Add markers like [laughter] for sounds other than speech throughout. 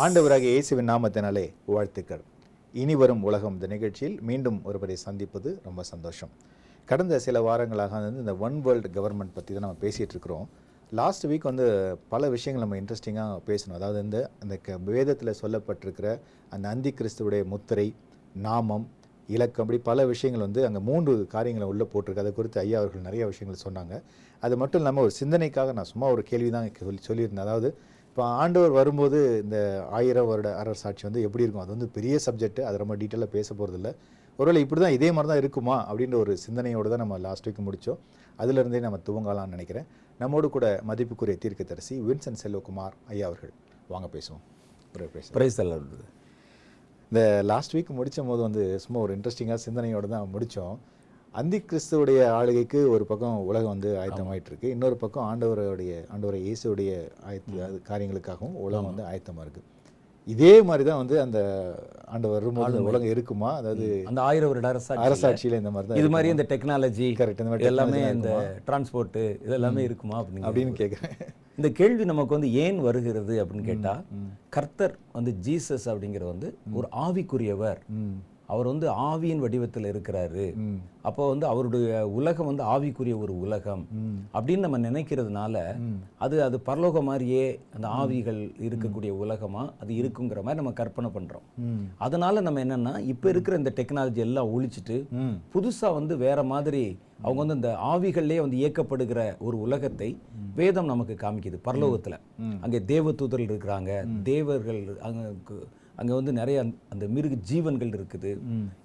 ஆண்டவராக இயேசுவின் நாமத்தினாலே வாழ்த்துக்கள். இனி வரும் உலகம் இந்த நிகழ்ச்சியில் மீண்டும் ஒருவரை சந்திப்பது ரொம்ப சந்தோஷம். கடந்த சில வாரங்களாக வந்து இந்த ஒன் வேர்ல்டு கவர்மெண்ட் பற்றி தான் நம்ம பேசிகிட்டு இருக்கிறோம் லாஸ்ட் வீக் வந்து பல விஷயங்கள் நம்ம இன்ட்ரெஸ்டிங்காக பேசணும். அதாவது இந்த அந்த க- வேதத்தில் சொல்லப்பட்டிருக்கிற அந்த அந்தி கிறிஸ்துவுடைய முத்திரை நாமம் இலக்கம் அப்படி பல விஷயங்கள் வந்து அங்கே மூன்று காரியங்களை உள்ளே போட்டிருக்கு. அதை குறித்து ஐயா அவர்கள் நிறைய விஷயங்கள் சொன்னாங்க. அது மட்டும் இல்லாமல் ஒரு சிந்தனைக்காக நான் சும்மா ஒரு கேள்வி தான் சொல்லி சொல்லியிருந்தேன். அதாவது இப்போ ஆண்டவர் வரும்போது இந்த ஆயிரம் வருட அரர் சாட்சி வந்து எப்படி இருக்கும்? அது வந்து பெரிய சப்ஜெக்ட் அது ரொம்ப டீட்டெயிலாக பேச போகிறதில்ல ஒருவேளை இப்படி தான் இதே மாதிரி தான் இருக்குமா? அப்படின்ற ஒரு சிந்தனையோடு தான் நம்ம லாஸ்ட் வீக் முடித்தோம் அதுலேருந்தே நம்ம துவங்கலாம்னு நினைக்கிறேன். நம்மோடு கூட மதிப்புக்குரிய தீர்க்கதரிசி வின்சென்ட் செல்வகுமார் ஐயா அவர்கள். வாங்க பேசுவோம். பிரைஸ் இந்த லாஸ்ட் வீக் முடிச்சும் போது வந்து சும்மா ஒரு இன்ட்ரெஸ்டிங்காக சிந்தனையோடு தான் முடித்தோம் அந்தி கிறிஸ்துவுடைய ஆளுகைக்கு ஒரு பக்கம் உலகம் வந்து ஆயத்தமாயிட்டு இருக்கு இன்னொரு பக்கம் ஆண்டவருடைய ஆண்டவரை இயேசுடைய ஆயத்த காரியங்களுக்காகவும் உலகம் வந்து ஆயத்தமாக இருக்கு இதே மாதிரி தான் வந்து அந்த ஆண்டவர் வரும்போது உலகம் இருக்குமா? அதாவது அந்த ஆயிரம் வருட அரசாட்சி அரசாட்சியில் இந்த மாதிரி தான் இது மாதிரி இந்த டெக்னாலஜி Correct, இந்த மாதிரி எல்லாமே இந்த டிரான்ஸ்போர்ட் இதெல்லாமே இருக்குமா அப்படின்னு அப்படின்னு கேட்குறேன் இந்த கேள்வி நமக்கு வந்து ஏன் வருகிறது அப்படின்னு கேட்டா கர்த்தர் வந்து ஜீசஸ் அப்படிங்கிற வந்து ஒரு ஆவிக்குரியவர். அவர் வந்து ஆவியின் வடிவத்தில் இருக்கிறாரு. அப்போ வந்து அவருடைய உலகம் வந்து ஆவிக்குரிய ஒரு உலகம். அப்படின்னு நம்ம நினைக்கிறதுனால அது அது பரலோக மாதிரியே அந்த ஆவிகள் இருக்கக்கூடிய உலகமா அது இருக்குங்கிற மாதிரி நம்ம கற்பனை பண்றோம். அதனால நம்ம என்னன்னா இப்ப இருக்கிற இந்த டெக்னாலஜி எல்லாம் ஒழிச்சிட்டு புதுசா வந்து வேற மாதிரி அவங்க வந்து இந்த ஆவிகள்லயே வந்து இயக்கப்படுகிற ஒரு உலகத்தை வேதம் நமக்கு காமிக்குது பரலோகத்துல. அங்கே தேவதூதர்கள் இருக்கிறாங்க தேவர்கள் அங்க அங்க வந்து நிறைய அந்த- மிருக ஜீவன்கள் இருக்குது.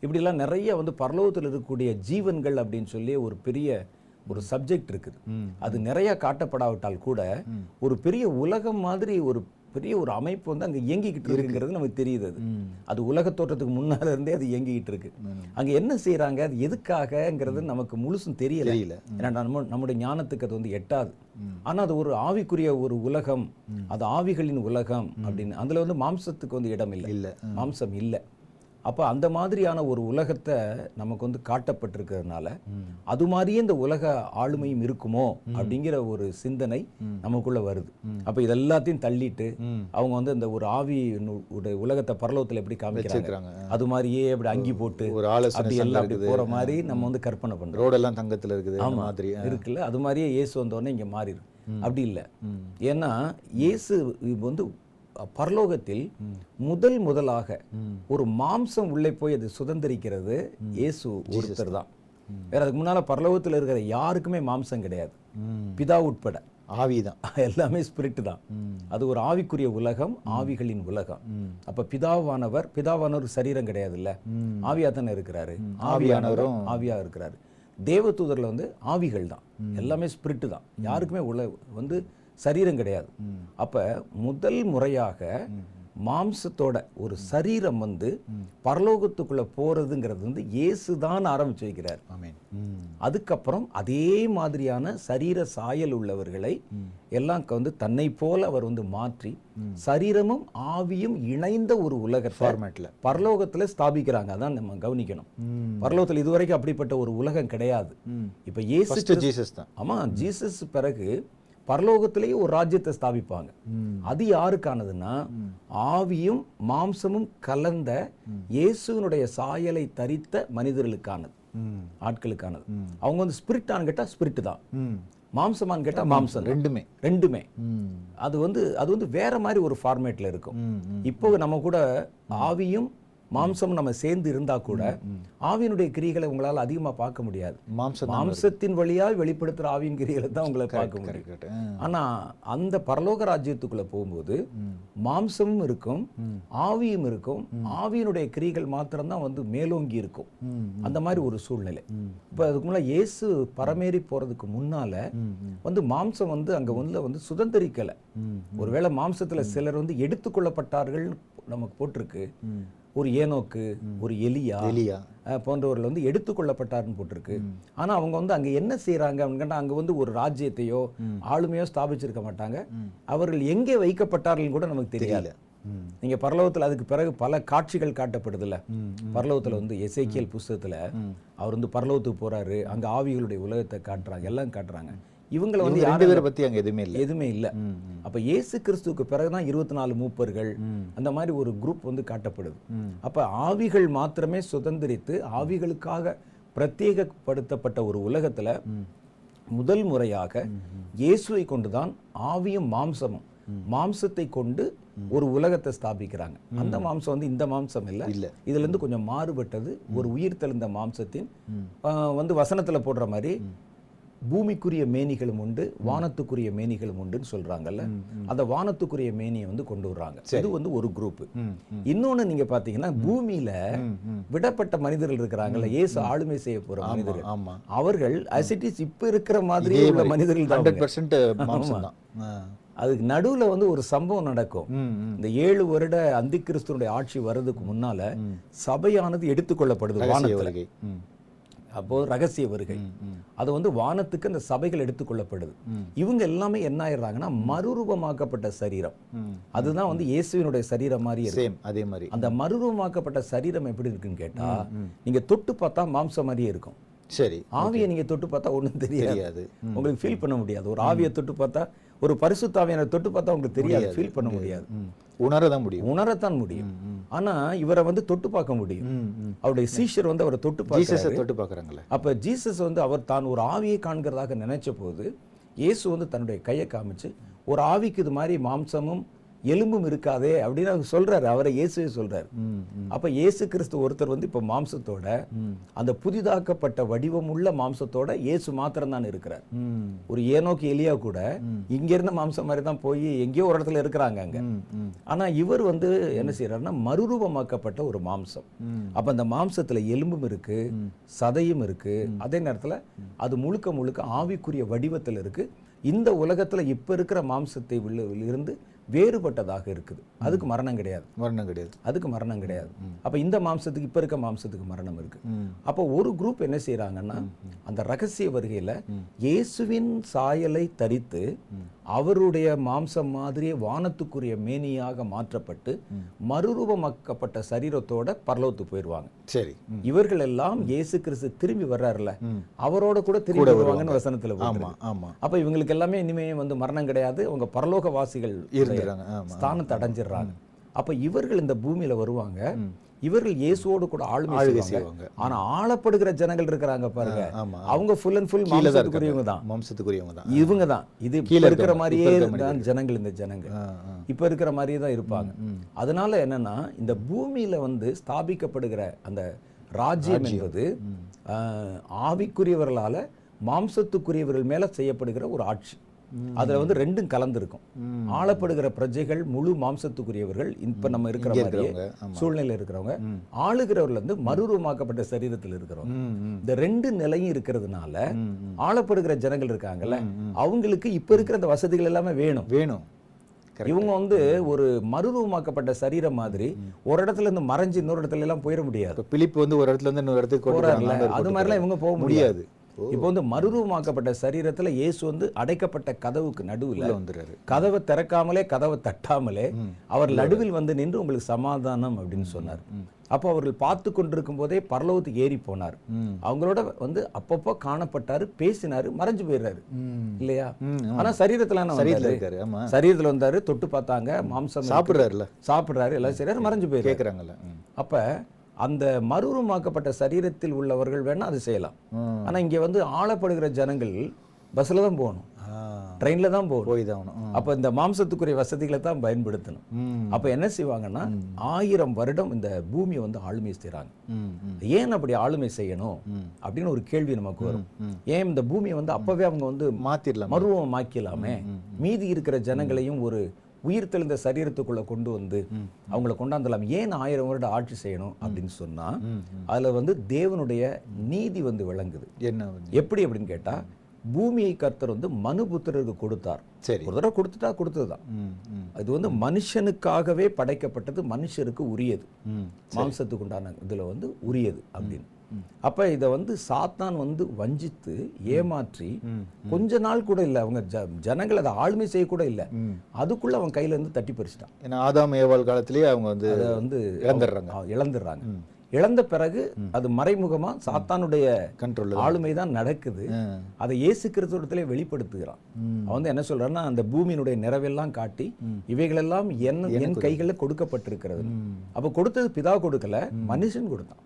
இப்படிலாம் நிறைய வந்து பரலோகத்தில் இருக்கக்கூடிய ஜீவன்கள் அப்படின்னு சொல்லி ஒரு பெரிய ஒரு சப்ஜெக்ட் இருக்குது. அது நிறைய காட்டப்படாவிட்டால் கூட ஒரு பெரிய உலகம் மாதிரி ஒரு பெரிய ஒரு அமைப்பு வந்து அங்க இயங்கிக்கிட்டு இருக்குங்கிறது நமக்கு தெரியுது அது. அது உலக தோற்றத்துக்கு முன்னால இருந்தே அது இயங்கிக்கிட்டு இருக்கு. அங்க என்ன செய்றாங்க அது எதுக்காகங்கிறது நமக்கு முழுசும் தெரியல. ஏன்னா நம்ம நம்முடைய ஞானத்துக்கு அது வந்து எட்டாது. ஆனா அது ஒரு ஆவிக்குரிய ஒரு உலகம். அது ஆவிகளின் உலகம் அப்படின்னு. அதுல வந்து மாம்சத்துக்கு வந்து இடம் இல்லை. இல்ல. மாம்சம் இல்லை. அப்ப அந்த மாதிரியான ஒரு உலகத்தை நமக்கு வந்து காட்டப்பட்டிருக்கிறதுனால அது மாதிரியே இந்த உலக ஆளுமையும் இருக்குமோ அப்படிங்கிற ஒரு சிந்தனை நமக்குள்ள வருது. அப்ப இதெல்லாத்தையும் தள்ளிட்டு அவங்க வந்து இந்த ஒரு ஆவி உலகத்தை பரலோகத்துல எப்படி காமிக்கிறாங்க? வச்சிருக்கிறாங்க. அது மாதிரியே அப்படி அங்கி போட்டு ஒரு அப்படி எல்லாம் அப்படி. போற மாதிரி நம்ம வந்து கற்பனை பண்றோம். ரோடெல்லாம் தங்கத்தில் இருக்குது அந்த ஆமா. மாதிரி. இருக்குல்ல. அது மாதிரியே இயேசு வந்தோடனே இங்க மாறிடும் அப்படி இல்லை. ஏன்னா இயேசு வந்து பரலோகத்தில் முதல் முதலாக ஒரு மாம்சம் உள்ளே போய் அது சுதந்திரிக்கிறது இயேசு ஒருத்தர் தான். வேற அதுக்கு முன்னால பரலோகத்தில் இருக்கிற யாருக்குமே மாம்சம் கிடையாது. பிதா உட்பட. ஆவி தான். [laughs] எல்லாமே ஸ்பிரிட் தான். அது ஒரு ஆவிக்குரிய உலகம் ஆவிகளின் உலகம். அப்ப பிதாவானவர் பிதாவானவர் சரீரம் கிடையாதுல்ல? ஆவியா தானே இருக்கிறாரு? ஆவியானவரும் ஆவியா இருக்கிறாரு. தேவதூதர்ல வந்து ஆவிகள் தான். எல்லாமே ஸ்பிரிட் தான். யாருக்குமே உள்ள வந்து சரீரம் கிடையாது. அப்ப முதல் முறையாக மாம்சத்தோட ஒரு சரீரம் வந்து பரலோகத்துக்குள்ள போறதுங்கிறது வந்து இயேசு தான் ஆரம்பிச்சு வைக்கிறார். அதுக்கப்புறம் அதே மாதிரியான சரீர சாயல் உள்ளவர்களை எல்லாம் வந்து தன்னை போல அவர் வந்து மாற்றி சரீரமும் ஆவியும் இணைந்த ஒரு உலகத்தை ஃபார்மேட்டில் பரலோகத்துல ஸ்தாபிக்கிறாங்க. அதான் நம்ம கவனிக்கணும். பரலோகத்துல இதுவரைக்கும் அப்படிப்பட்ட ஒரு உலகம் கிடையாது. இப்ப ஃபர்ஸ்ட் ஜீசஸ் தான். ஆமா ஜீசஸ் பிறகு பரலோகத்திலேயே ஒரு ராஜ்யத்தை ஸ்தாபிப்பாங்க. அது யாருக்கானதுன்னா ஆவியும் மாம்சமும் கலந்த இயேசுவினுடைய சாயலை தரித்த மனிதர்களுக்கானது. ஆட்களுக்கானது. அவங்க வந்து ஸ்பிரிட்டான்னு கேட்டா ஸ்பிரிட் தான். மாம்சமான்னு கேட்டா மாம்சம். ரெண்டுமே. ரெண்டுமே. அது வந்து அது வந்து வேற மாதிரி ஒரு ஃபார்மேட்ல இருக்கும். இப்போ நம்ம கூட ஆவியும் மாம்சமும் நம்ம சேர்ந்து இருந்தா கூட ஆவியினுடைய கிரிகளை உங்களால அதிகமா பார்க்க முடியாது. மாம்சம் மாம்சத்தின் வழியா வெளிப்படுத்துற ஆவியின் கிரிகளை தான் உங்களை பார்க்க முடியும். ஆனா அந்த பரலோக ராஜ்யத்துக்குள்ள போகும்போது மாம்சமும் இருக்கும் ஆவியும் இருக்கும் ஆவியினுடைய கிரிகள் மாத்திரம்தான் வந்து மேலோங்கி இருக்கும். அந்த மாதிரி ஒரு சூழ்நிலை. இப்போ அதுக்கு முன்னால இயேசு பரமேறி போறதுக்கு முன்னால வந்து மாம்சம் வந்து அங்க வந்து வந்து சுதந்திரிக்கல. ஒருவேளை மாம்சத்துல சிலர் வந்து எடுத்துக்கொள்ளப்பட்டார்கள் நமக்கு போட்டிருக்கு. ஒரு ஏனோக்கு ஒரு எலியா எலியா. போன்றவர்கள் வந்து எடுத்துக்கொள்ளப்பட்டார்னு போட்டிருக்கு. ஆனா அவங்க வந்து அங்க என்ன செய்றாங்க அப்படின்னு கேட்டா அங்க வந்து ஒரு ராஜ்யத்தையோ ஆளுமையோ ஸ்தாபிச்சிருக்க மாட்டாங்க. அவர்கள் எங்கே வைக்கப்பட்டார்கள் கூட நமக்கு தெரியல. நீங்க பரலோகத்துல அதுக்கு பிறகு பல காட்சிகள் காட்டப்படுதுல்ல. பரலோகத்துல வந்து எசேக்கியல் புஸ்தகத்துல அவர் வந்து பரலோகத்துக்கு போறாரு. அங்க ஆவிகளுடைய உலகத்தை காட்டுறாங்க எல்லாம் காட்டுறாங்க. இவங்களை வந்து ரெண்டு பேரை பத்தி அங்க எதுவுமே இல்லை. எதுவுமே இல்லை. அப்ப இயேசு கிறிஸ்துவுக்கு பிறகுதான் இருபத்தி நாலு மூப்பர்கள். அந்த மாதிரி ஒரு குரூப் வந்து காட்டப்படுது. அப்ப ஆவிகள் மாத்திரமே சுதந்திரித்து ஆவிகளுக்காக பிரத்யேகப்படுத்தப்பட்ட ஒரு உலகத்துல முதல் முறையாக இயேசுவை கொண்டுதான் ஆவியும் மாம்சமும் மாம்சத்தை கொண்டு ஒரு உலகத்தை ஸ்தாபிக்கிறாங்க. அந்த மாம்சம் வந்து இந்த மாம்சம் இல்ல. இல்ல. இதுல இருந்து கொஞ்சம் மாறுபட்டது ஒரு உயிர் தெளிந்த மாம்சத்தின் வந்து வசனத்துல போடுற மாதிரி பூமிக்குரிய மேனிகளும் உண்டு வானத்துக்குரிய மேனிகளும் உண்டுன்னு சொல்றாங்கல்ல. அந்த வானத்துக்குரிய மேனியை வந்து கொண்டு வர்றாங்க. இது வந்து ஒரு குரூப். இன்னொன்னு நீங்க பாத்தீங்கன்னா பூமியில. விடப்பட்ட மனிதர்கள் இருக்கிறாங்கல்ல. இயேசு ஆளுமை செய்ய போற மனிதர்கள். அவர்கள் அசிட்டிஸ் இப்ப இருக்கிற மாதிரி உள்ள மனிதர்கள் தான். அதுக்கு நடுவுல வந்து ஒரு சம்பவம் நடக்கும். இந்த ஏழு வருட அந்தி கிறிஸ்துனுடைய ஆட்சி வர்றதுக்கு முன்னால சபையானது எடுத்துக்கொள்ளப்படுது வானத்துல. வருகை ம், அப்போ ரகசிய வருகை. அது வந்து வானத்துக்கு அந்த சபைகள் எடுத்துக்கொள்ளப்படுது. இவங்க எல்லாமே என்ன ஆயிடுறாங்கன்னா மறுரூபமாக்கப்பட்ட சரீரம். அதுதான் வந்து இயேசுவினுடைய சரீரம் மாதிரி அதே மாதிரி. அந்த மறுரூபமாக்கப்பட்ட சரீரம் எப்படி இருக்குன்னு கேட்டா நீங்க தொட்டு பார்த்தா மாம்சம் மாதிரியே இருக்கும். சரி ஆவியை நீங்க தொட்டு பார்த்தா ஒண்ணும் தெரியாது. உங்களுக்கு ஃபீல் பண்ண முடியாது. ஒரு ஆவியை தொட்டு பார்த்தா ஒரு பரிசுத்தாவியான தொட்டு பார்த்தா உங்களுக்கு தெரியாது. ஃபீல் பண்ண முடியாது. உணரதான் முடியும். உணரத்தான் முடியும். ஆனா இவரை வந்து தொட்டு பார்க்க முடியும். அவருடைய சீஷர் வந்து அவரை தொட்டு ஜீசஸை தொட்டு பார்க்குறாங்களே அப்ப ஜீசஸ் வந்து அவர் தான் ஒரு ஆவியை காண்கிறதாக நினைச்ச போது இயேசு வந்து தன்னுடைய கையை காமிச்சு ஒரு ஆவிக்கு இது மாதிரி மாம்சமும் எலும்பும் இருக்காதே அப்படின்னு அவர் சொல்றாரு. அவரை இயேசுவே ம். அப்ப இயேசு கிறிஸ்து ஒருத்தர் வந்து இப்ப மாம்சத்தோட அந்த புதிதாக்கப்பட்ட வடிவமுள்ள மாம்சத்தோட இயேசு மாத்திரம் தான் இருக்கிறார் ஒரு ஏனோக்கு எலியா கூட இங்க இருந்த மாம்சம் மாதிரி தான் போய் எங்கேயோ ஒரு இடத்துல இருக்கிறாங்க அங்க. ம், ம். ஆனா இவர் வந்து என்ன செய்யறாருன்னா மறுரூபமாக்கப்பட்ட ஒரு மாம்சம். அப்ப அந்த மாம்சத்துல எலும்பும் இருக்கு சதையும் இருக்கு. அதே நேரத்துல அது முழுக்க முழுக்க ஆவிக்குரிய வடிவத்தில் இருக்கு. இந்த உலகத்துல இப்ப இருக்கிற மாம்சத்தை உள்ள- இருந்து வேறுபட்டதாக இருக்குது. அதுக்கு மரணம் கிடையாது. மரணம் கிடையாது. அதுக்கு மரணம் கிடையாது. அப்ப இந்த மாம்சத்துக்கு இப்ப இருக்க மாம்சத்துக்கு மரணம் இருக்கு. அப்போ ஒரு குரூப் என்ன செய்றாங்கன்னா அந்த ரகசிய வருகையில இயேசுவின் சாயலை தரித்து அவருடைய மாம்சம் மாதிரியே வானத்துக்குரிய மேனியாக மாற்றப்பட்டு மறுரூபமாக்கப்பட்ட சரீரத்தோட பரலோத்து போயிடுவாங்க. சரி. இவர்கள் எல்லாம் இயேசு கிறிஸ்து திரும்பி வர்றாருல அவரோட கூட திரும்பி வருவாங்கன்னு வசனத்துல ஆமா. ஆமா. அப்ப இவங்களுக்கு எல்லாமே இனிமே வந்து மரணம் கிடையாது. அவங்க பரலோக வாசிகள் ஸ்தானத்தை அடைஞ்சிடுறாங்க. அப்ப இவர்கள் இந்த பூமியில வருவாங்க. இவர்கள் இயேசுவோடு கூட ஆளுமை செய்வாங்க. ஆனா ஆளப்படுகிற ஜனங்கள் இருக்கிறாங்க பாருங்க. அவங்க ஃபுல் அண்ட் ஃபுல் மாம்சத்துக்குரியவங்க தான். மாம்சத்துக்குரியவங்க தான். இவங்க தான். இது கீழே இப்ப இருக்கிற மாதிரியே தான் ஜனங்கள் இந்த ஜனங்கள். இப்ப இருக்கிற மாதிரியே தான் இருப்பாங்க. அதனால என்னன்னா இந்த பூமியில வந்து ஸ்தாபிக்கப்படுகிற அந்த ராஜ்யம் என்பது ஆவிக்குரியவர்களால மாம்சத்துக்குரியவர்கள் மேல செய்யப்படுகிற ஒரு ஆட்சி. அதுல வந்து ரெண்டும் கலந்திருக்கும். ஆளப்படுகிற பிரஜைகள் முழு மாம்சத்துக்குரியவர்கள் இப்ப நம்ம இருக்கிற மாதிரியே ஆமா. சூழ்நிலை இருக்கிறவங்க. ஆளுகிறவர்கள் வந்து மறுரூபமாக்கப்பட்ட சரீரத்தில் இருக்கிறவங்க. இந்த ரெண்டு நிலையும் இருக்கிறதுனால ஆளப்படுகிற ஜனங்கள் இருக்காங்கல்ல அவங்களுக்கு இப்ப இருக்கிற அந்த வசதிகள் எல்லாமே வேணும். வேணும். இவங்க வந்து ஒரு மறுரூபமாக்கப்பட்ட சரீரம் மாதிரி ஒரு இடத்துல இருந்து மறைஞ்சு இன்னொரு இடத்துல எல்லாம் போயிட முடியாது. இப்ப பிலிப் வந்து ஒரு இடத்துல இருந்து இன்னொரு இடத்துக்கு அது மாதிரிலாம் இவங்க போக முடியாது. இப்போ வந்து மறுரூபமாக்கப்பட்ட சரீரத்துல இயேசு வந்து அடைக்கப்பட்ட கதவுக்கு நடுவுல வந்துடுறாரு கதவை திறக்காமலே கதவை தட்டாமலே அவர் நடுவில் வந்து நின்று உங்களுக்கு சமாதானம் அப்படின்னு சொன்னார் அப்போ அவர்கள் பார்த்து கொண்டிருக்கும் போதே பரலோகத்துக்கு ஏறி போனார். அவங்களோட வந்து அப்பப்போ காணப்பட்டாரு பேசினாரு மறைஞ்சு போயிடுறாரு. இல்லையா. ஆனா சரீரத்துல சரீரத்துல வந்தாரு? தொட்டு பார்த்தாங்க மாம்சம். சாப்பிடுறாருல சாப்பிடுறாரு எல்லாம் செய்றாரு மறைஞ்சு ம். அப்ப அந்த மறுரூபமாக்கப்பட்ட சரீரத்தில் உள்ளவர்கள் வேணா அது செய்யலாம். ம். ஆனா இங்க வந்து ஆளப்படுகிற ஜனங்கள் பஸ்ல தான் போகணும். ட்ரெயின்ல தான் போகணும். போய் தான். அப்ப இந்த மாம்சத்துக்குரிய வசதிகளை தான் பயன்படுத்தணும். அப்ப என்ன செய்வாங்கன்னா ஆயிரம் வருடம் இந்த பூமியை வந்து ஆளுமை ம். ஏன் அப்படி ஆளுமை செய்யணும்? அப்படின்னு ஒரு கேள்வி நமக்கு வரும். ஏன் இந்த பூமியை வந்து அப்பவே அவங்க வந்து மாத்திரலாம்? மருவமாக்கலாமே மீதி இருக்கிற ஜனங்களையும் ஒரு உயிர் தெளிந்த சரீரத்துக்குள்ள கொண்டு வந்து அவங்கள கொண்டாந்தலாம் ஏன் ஆயிரம் வருடம் ஆட்சி செய்யணும் அப்படின்னு சொன்னா அதுல வந்து தேவனுடைய நீதி வந்து விளங்குது. என்ன? எப்படி அப்படின்னு கேட்டா பூமியை கர்த்தர் வந்து மனுபுத்திரருக்கு கொடுத்தார். சரி. ஒரு தடவை கொடுத்துட்டா கொடுத்ததுதான். அது வந்து மனுஷனுக்காகவே படைக்கப்பட்டது மனுஷருக்கு உரியது. மாம்சத்துக்கு உண்டான இதுல வந்து உரியது அப்படின்னு. அப்ப இதை வந்து சாத்தான் வந்து வஞ்சித்து ஏமாற்றி கொஞ்ச நாள் கூட இல்லை. அவங்க ஜ ஜனங்கள் அதை ஆளுமை செய்ய கூட இல்லை. அதுக்குள்ள அவன் கையில இருந்து தட்டி பறிச்சிட்டான் ஏன்னா ஆதாம் ஏவாள் காலத்திலேயே அவங்க வந்து அதை வந்து இழந்துடுறாங்க. இழந்துடுறாங்க. இழந்த பிறகு அது மறைமுகமா சாத்தானுடைய கண்ட்ரோல் ஆளுமை தான் நடக்குது. அதை இயேசு கிறிஸ்துவத்திலே வெளிப்படுத்துகிறான். அவன் வந்து என்ன சொல்றான்னா அந்த பூமியினுடைய நிறைவெல்லாம் காட்டி இவைகளெல்லாம் என் என் கைகளில் கொடுக்கப்பட்டிருக்கிறது. அப்ப கொடுத்தது பிதா கொடுக்கல மனுஷன் கொடுத்தான்.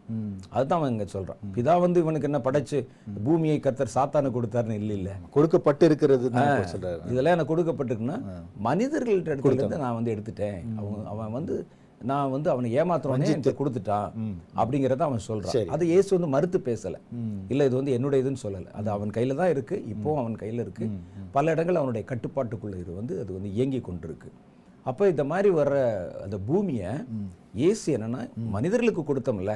அதுதான் அவன் இங்க சொல்றான். பிதா வந்து இவனுக்கு என்ன படைச்சு பூமியை கர்த்தர் சாத்தானு கொடுத்தாருன்னு இல்ல இல்ல. கொடுக்கப்பட்டு இருக்கிறது இதெல்லாம் எனக்கு கொடுக்கப்பட்டிருக்குன்னா மனிதர்கள்ட்ட இடத்துல நான் வந்து எடுத்துட்டேன். அவன் அவன் வந்து நான் வந்து அவனை ஏமாத்துறவனே என்கிட்ட கொடுத்துட்டான் அப்படிங்கிறத அவன் சொல்றான். அது இயேசு வந்து மறுத்து பேசல. இல்ல இது வந்து என்னுடைய இதுன்னு சொல்லல. அது அவன் கையில தான் இருக்கு. இப்போ அவன் கையில இருக்கு. பல இடங்கள் அவனுடைய கட்டுப்பாட்டுக்குள்ள இது வந்து அது வந்து இயங்கி கொண்டிருக்கு. அப்ப இந்த மாதிரி வர்ற அந்த பூமியை இயேசு என்னன்னா மனிதர்களுக்கு கொடுத்தோம்ல.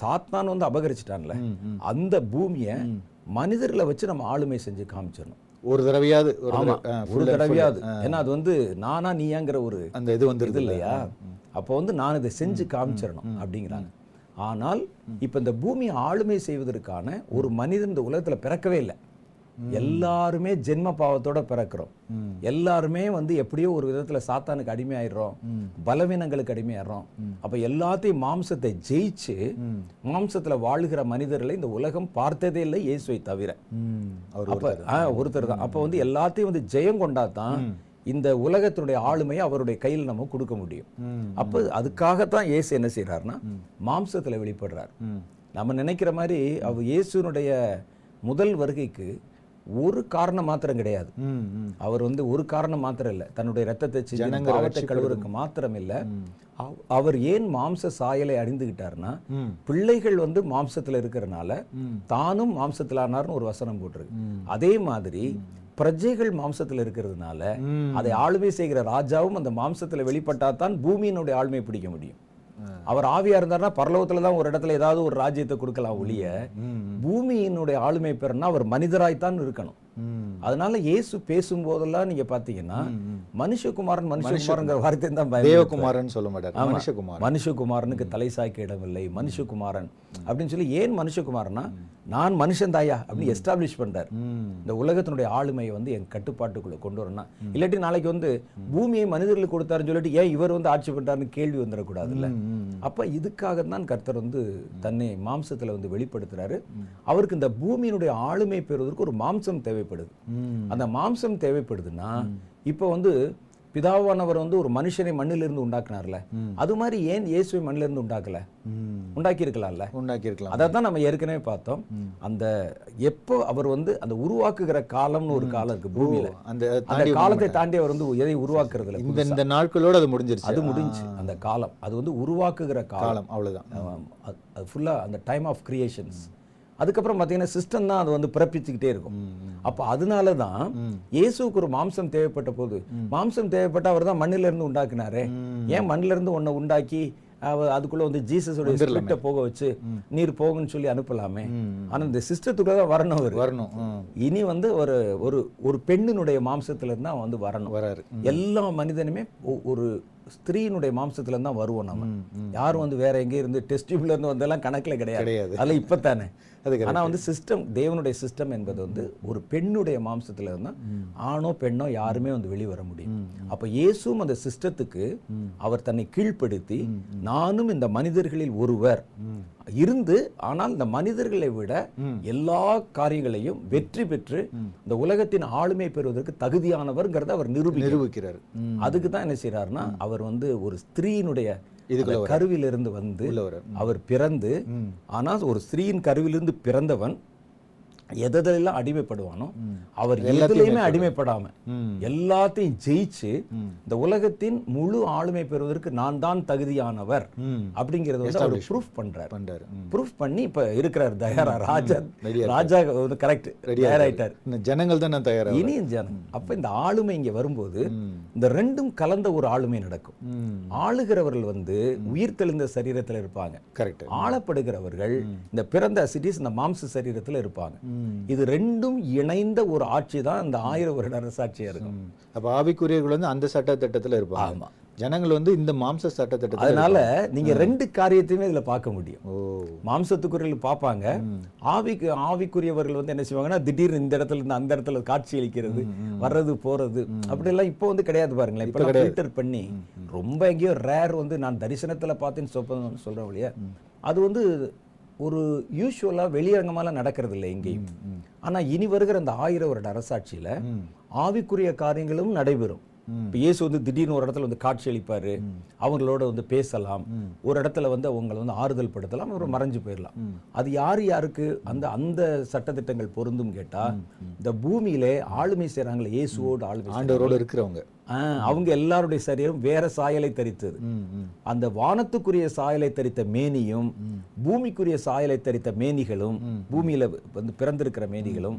சாத்தான் வந்து அபகரிச்சிட்டான்ல. அந்த பூமியை மனிதர்களை வச்சு நம்ம ஆளுமை செஞ்சு காமிச்சிடணும். ஒரு தடவையாவது ஒரு. தடவையாவது ஏன்னா அது வந்து நானா நீயாங்கிற ஒரு அந்த இது இது இல்லையா? அப்போ வந்து நான் இதை செஞ்சு காமிச்சிடணும் அப்படிங்கிறாங்க. ஆனால் இப்ப இந்த பூமியை ஆளுமை செய்வதற்கான ஒரு மனிதன் இந்த உலகத்துல பிறக்கவே இல்லை. எல்லாருமே ஜென்ம பாவத்தோட பிறக்கிறோம். எல்லாருமே வந்து எப்படியோ ஒரு விதத்துல சாத்தானுக்கு அடிமையாயிடுறோம். பலவீனங்களுக்கு அடிமையாயிடுறோம். அப்ப எல்லாத்தையும் மாம்சத்தை ஜெயிச்சு மாம்சத்துல வாழ்கிற மனிதர்களை இந்த உலகம் பார்த்ததே இல்லை இயேசுவை தவிர. ஒருத்தர் தான். அப்ப வந்து எல்லாத்தையும் வந்து ஜெயம் கொண்டா தான் இந்த உலகத்தினுடைய ஆளுமையை அவருடைய கையில் நம்ம கொடுக்க முடியும். அப்ப அதுக்காகத்தான் இயேசு என்ன செய்றாருன்னா மாம்சத்துல வெளிப்படுறார். நம்ம நினைக்கிற மாதிரி அவர் இயேசுனுடைய முதல் வருகைக்கு ஒரு காரணம் மாத்திரம் கிடையாது. அவர் வந்து ஒரு காரணம் மாத்திரம் இல்ல. தன்னுடைய ரத்தத்தை பாவத்தை கழுவுறதுக்கு மாத்திரம் இல்ல. அவ- அவர் ஏன் மாம்ச சாயலை அறிந்துகிட்டாருன்னா பிள்ளைகள் வந்து மாம்சத்துல இருக்கிறனால தானும் மாம்சத்துல ஆனார்னு ஒரு வசனம் போட்டிருக்கு. அதே மாதிரி பிரஜைகள் மாம்சத்துல இருக்கிறதுனால அதை ஆளுமை செய்கிற ராஜாவும் அந்த மாம்சத்துல வெளிப்பட்டா தான் பூமியினுடைய ஆளுமை பிடிக்க முடியும். அவர் ஆவியா இருந்தாருன்னா பரலோகத்துல தான் ஒரு இடத்துல ஏதாவது ஒரு ராஜ்யத்தை கொடுக்கலாம் ஒழிய பூமியினுடைய ஆளுமை பெறனா அவர் மனிதராய்த்தான் இருக்கணும். அதனால இயேசு பேசும்போதெல்லாம் நீங்க பாத்தீங்கன்னா மனுஷகுமாரன் மனுஷகுமாரங்கிற வார்த்தை தான். தேவகுமாரன் சொல்ல மாட்டார். மனுஷகுமார் மனுஷகுமாரனுக்கு தலை சாய்க்க இடமில்லை மனுஷகுமாரன். அப்படின்னு சொல்லி ஏன் மனுஷகுமாரனா நான் மனுஷன் தாயா அப்படின்னு எஸ்டாப்ளிஷ் பண்றாரு. இந்த உலகத்தினுடைய ஆளுமையை வந்து என் கட்டுப்பாட்டுக்குள்ள கொண்டு வரணும் இல்லாட்டி நாளைக்கு வந்து பூமியை மனிதர்களுக்கு கொடுத்தாருன்னு சொல்லிட்டு ஏன் இவர் வந்து ஆட்சி பண்றாருன்னு கேள்வி வந்துடக்கூடாதுல்ல? அப்ப இதுக்காக தான் கர்த்தர் வந்து தன்னை மாம்சத்துல வந்து வெளிப்படுத்துறாரு. அவருக்கு இந்த பூமியினுடைய ஆளுமை பெறுவதற்கு ஒரு மாம்சம் தேவைப்படுது. அந்த மாம்சம் தேவைப்படுதுன்னா இப்போ வந்து பிதாவானவர் வந்து ஒரு மனுஷனை மண்ணிலிருந்து உண்டாக்குனார்ல. அது மாதிரி ஏன் இயேசுவை மண்ணிலிருந்து உண்டாக்கல. உண்டாக்கி இருக்கலாம்ல உண்டாக்கி இருக்கலாம் அதை தான் நம்ம ஏற்கனவே பார்த்தோம். அந்த எப்போ அவர் வந்து அந்த உருவாக்குகிற காலம்னு ஒரு காலம் இருக்கு பூமியில. அந்த அந்த காலத்தை தாண்டி அவர் வந்து எதை உருவாக்குறதுல இந்த இந்த நாட்களோட அது முடிஞ்சிருச்சு. அது முடிஞ்சு அந்த காலம். அது வந்து உருவாக்குகிற காலம். அவ்வளவுதான். அது- அது ஃபுல்லா அந்த டைம் ஆஃப் கிரியேஷன்ஸ் அதுக்கப்புறம் பார்த்தீங்கன்னா சிஸ்டம் தான் அது வந்து பிறப்பிச்சுக்கிட்டே இருக்கும். அப்போ அதனால தான் இயேசுவுக்கு ஒரு மாம்சம் தேவைப்பட்ட போது மாம்சம் தேவைப்பட்ட அவர் தான் மண்ணில இருந்து உண்டாக்குனாரே. ஏன் மண்ணில இருந்து ஒன்றை உண்டாக்கி அதுக்குள்ள வந்து ஜீசஸோட ஸ்பிரிட்டை போக வச்சு நீர் போகுன்னு சொல்லி அனுப்பலாமே. ஆனா இந்த சிஸ்டத்துக்குள்ள தான் வரணும் அவர். வரணும். இனி வந்து ஒரு ஒரு ஒரு பெண்ணினுடைய மாம்சத்துல இருந்து அவன் வந்து வரணும். வராரு. எல்லா மனிதனுமே ஒரு ஸ்திரீனுடைய மாம்சத்துல இருந்து தான் வருவோம் நம்ம. யாரும் வந்து வேற எங்கேயும் இருந்து டெஸ்ட் டியூப்ல இருந்து வந்தெல்லாம் கணக்குல கிடையாது. கிடையாது. அதெல்லாம் இப்பத்தானே. அது ஆனா வந்து சிஸ்டம் தேவனுடைய சிஸ்டம் என்பது வந்து ஒரு பெண்ணுடைய மாம்சத்துல இருந்தா ஆணோ பெண்ணோ யாருமே வந்து வெளிவர முடியும் அப்ப இயேசுவும் அந்த சிஸ்டத்துக்கு அவர் தன்னை கீழ்ப்படுத்தி நானும் இந்த மனிதர்களில் ஒருவர் இருந்து ஆனால் இந்த மனிதர்களை விட எல்லா காரியங்களையும் வெற்றி பெற்று இந்த உலகத்தின் ஆளுமை பெறுவதற்கு தகுதியானவர்ங்கிறத அவர் நிரூபி நிரூபிக்கிறார். அதுக்கு தான் என்ன செய்றாருன்னா அவர் வந்து ஒரு அந்த கருவிலிருந்து வந்து. அவர் பிறந்து ஆனால் ஒரு ஸ்திரீயின் கருவிலிருந்து பிறந்தவன் எதெல்லாம் அடிமைப்படுவானோ அவர் எதுலையுமே அடிமைப்படாம எல்லாத்தையும் ஜெயிச்சு இந்த உலகத்தின் முழு ஆளுமை பெறுவதற்கு நான் தான் தகுதியானவர். அப்படிங்கறத வந்து அவர் ப்ரூஃப் பண்றார். ப்ரூஃப் பண்ணி இப்ப இருக்கிறார் தயாரா. ராஜா ராஜா வந்து கரெக்ட் தயாராயிட்டார். இந்த ஜனங்கள் தான் தயாரா இனி ஜனம். அப்ப இந்த ஆளுமை இங்க வரும்போது இந்த ரெண்டும் கலந்த ஒரு ஆளுமை நடக்கும். ஆளுகிறவர்கள் வந்து உயிர் தெளிந்த சரீரத்துல இருப்பாங்க. கரெக்ட் ஆளப்படுகிறவர்கள் இந்த பிறந்த சிட்டிஸ் இந்த மாம்ச சரீரத்துல இருப்பாங்க. இது ரெண்டும் இணைந்த ஒரு ஆட்சி தான் இந்த ஆயிரம் வருட அரசாட்சியா இருக்கும். அப்ப ஆவிக்குரியர்கள் வந்து அந்த சட்ட திட்டத்துல இருப்பாங்க. ஆமா. ஜனங்கள் வந்து இந்த மாம்ச சட்ட திட்டத்துல அதனால நீங்க ரெண்டு காரியத்தையுமே இதுல பார்க்க முடியும். ஓ. மாம்சத்துக்குரியர்கள் பார்ப்பாங்க. ஆவிக்கு ஆவிக்குரியவர்கள் வந்து என்ன செய்வாங்கன்னா திடீர்னு இந்த இடத்துல இருந்து அந்த இடத்துல காட்சி அளிக்கிறது வர்றது போறது. அப்படியெல்லாம் இப்போ வந்து கிடையாது பாருங்களேன். இப்போ ஃபில்டர் பண்ணி ரொம்ப எங்கேயோ ரேர் வந்து நான் தரிசனத்துல பார்த்தேன்னு சொல்றேன் இல்லையா அது வந்து ஒரு யூஸ்வலாக வெளியரங்கமால நடக்கிறது இல்லை எங்கேயும் ஆனா இனி வருகிற அந்த ஆயிரம் வருட அரசாட்சியில ஆவிக்குரிய காரியங்களும் நடைபெறும். இப்போ இயேசு வந்து திடீர்னு ஒரு இடத்துல வந்து காட்சி அளிப்பாரு அவங்களோட வந்து பேசலாம். ஒரு இடத்துல வந்து அவங்களை வந்து ஆறுதல் படுத்தலாம். அவர் மறைஞ்சு போயிடலாம் அது யார் யாருக்கு அந்த அந்த சட்டத்திட்டங்கள் பொருந்தும் கேட்டா இந்த பூமியிலே ஆளுமை செய்றாங்களே இயேசுவோடு ஆளுமை ஆண்டவரோடு இருக்கிறவங்க. அவங்க எல்லாருடைய சரீரம் வேற சாயலை தரித்தது. அந்த வானத்துக்குரிய சாயலை தரித்த மேனியும் பூமிக்குரிய சாயலை தரித்த மேனிகளும் பூமியில வந்து பிறந்திருக்கிற மேனிகளும்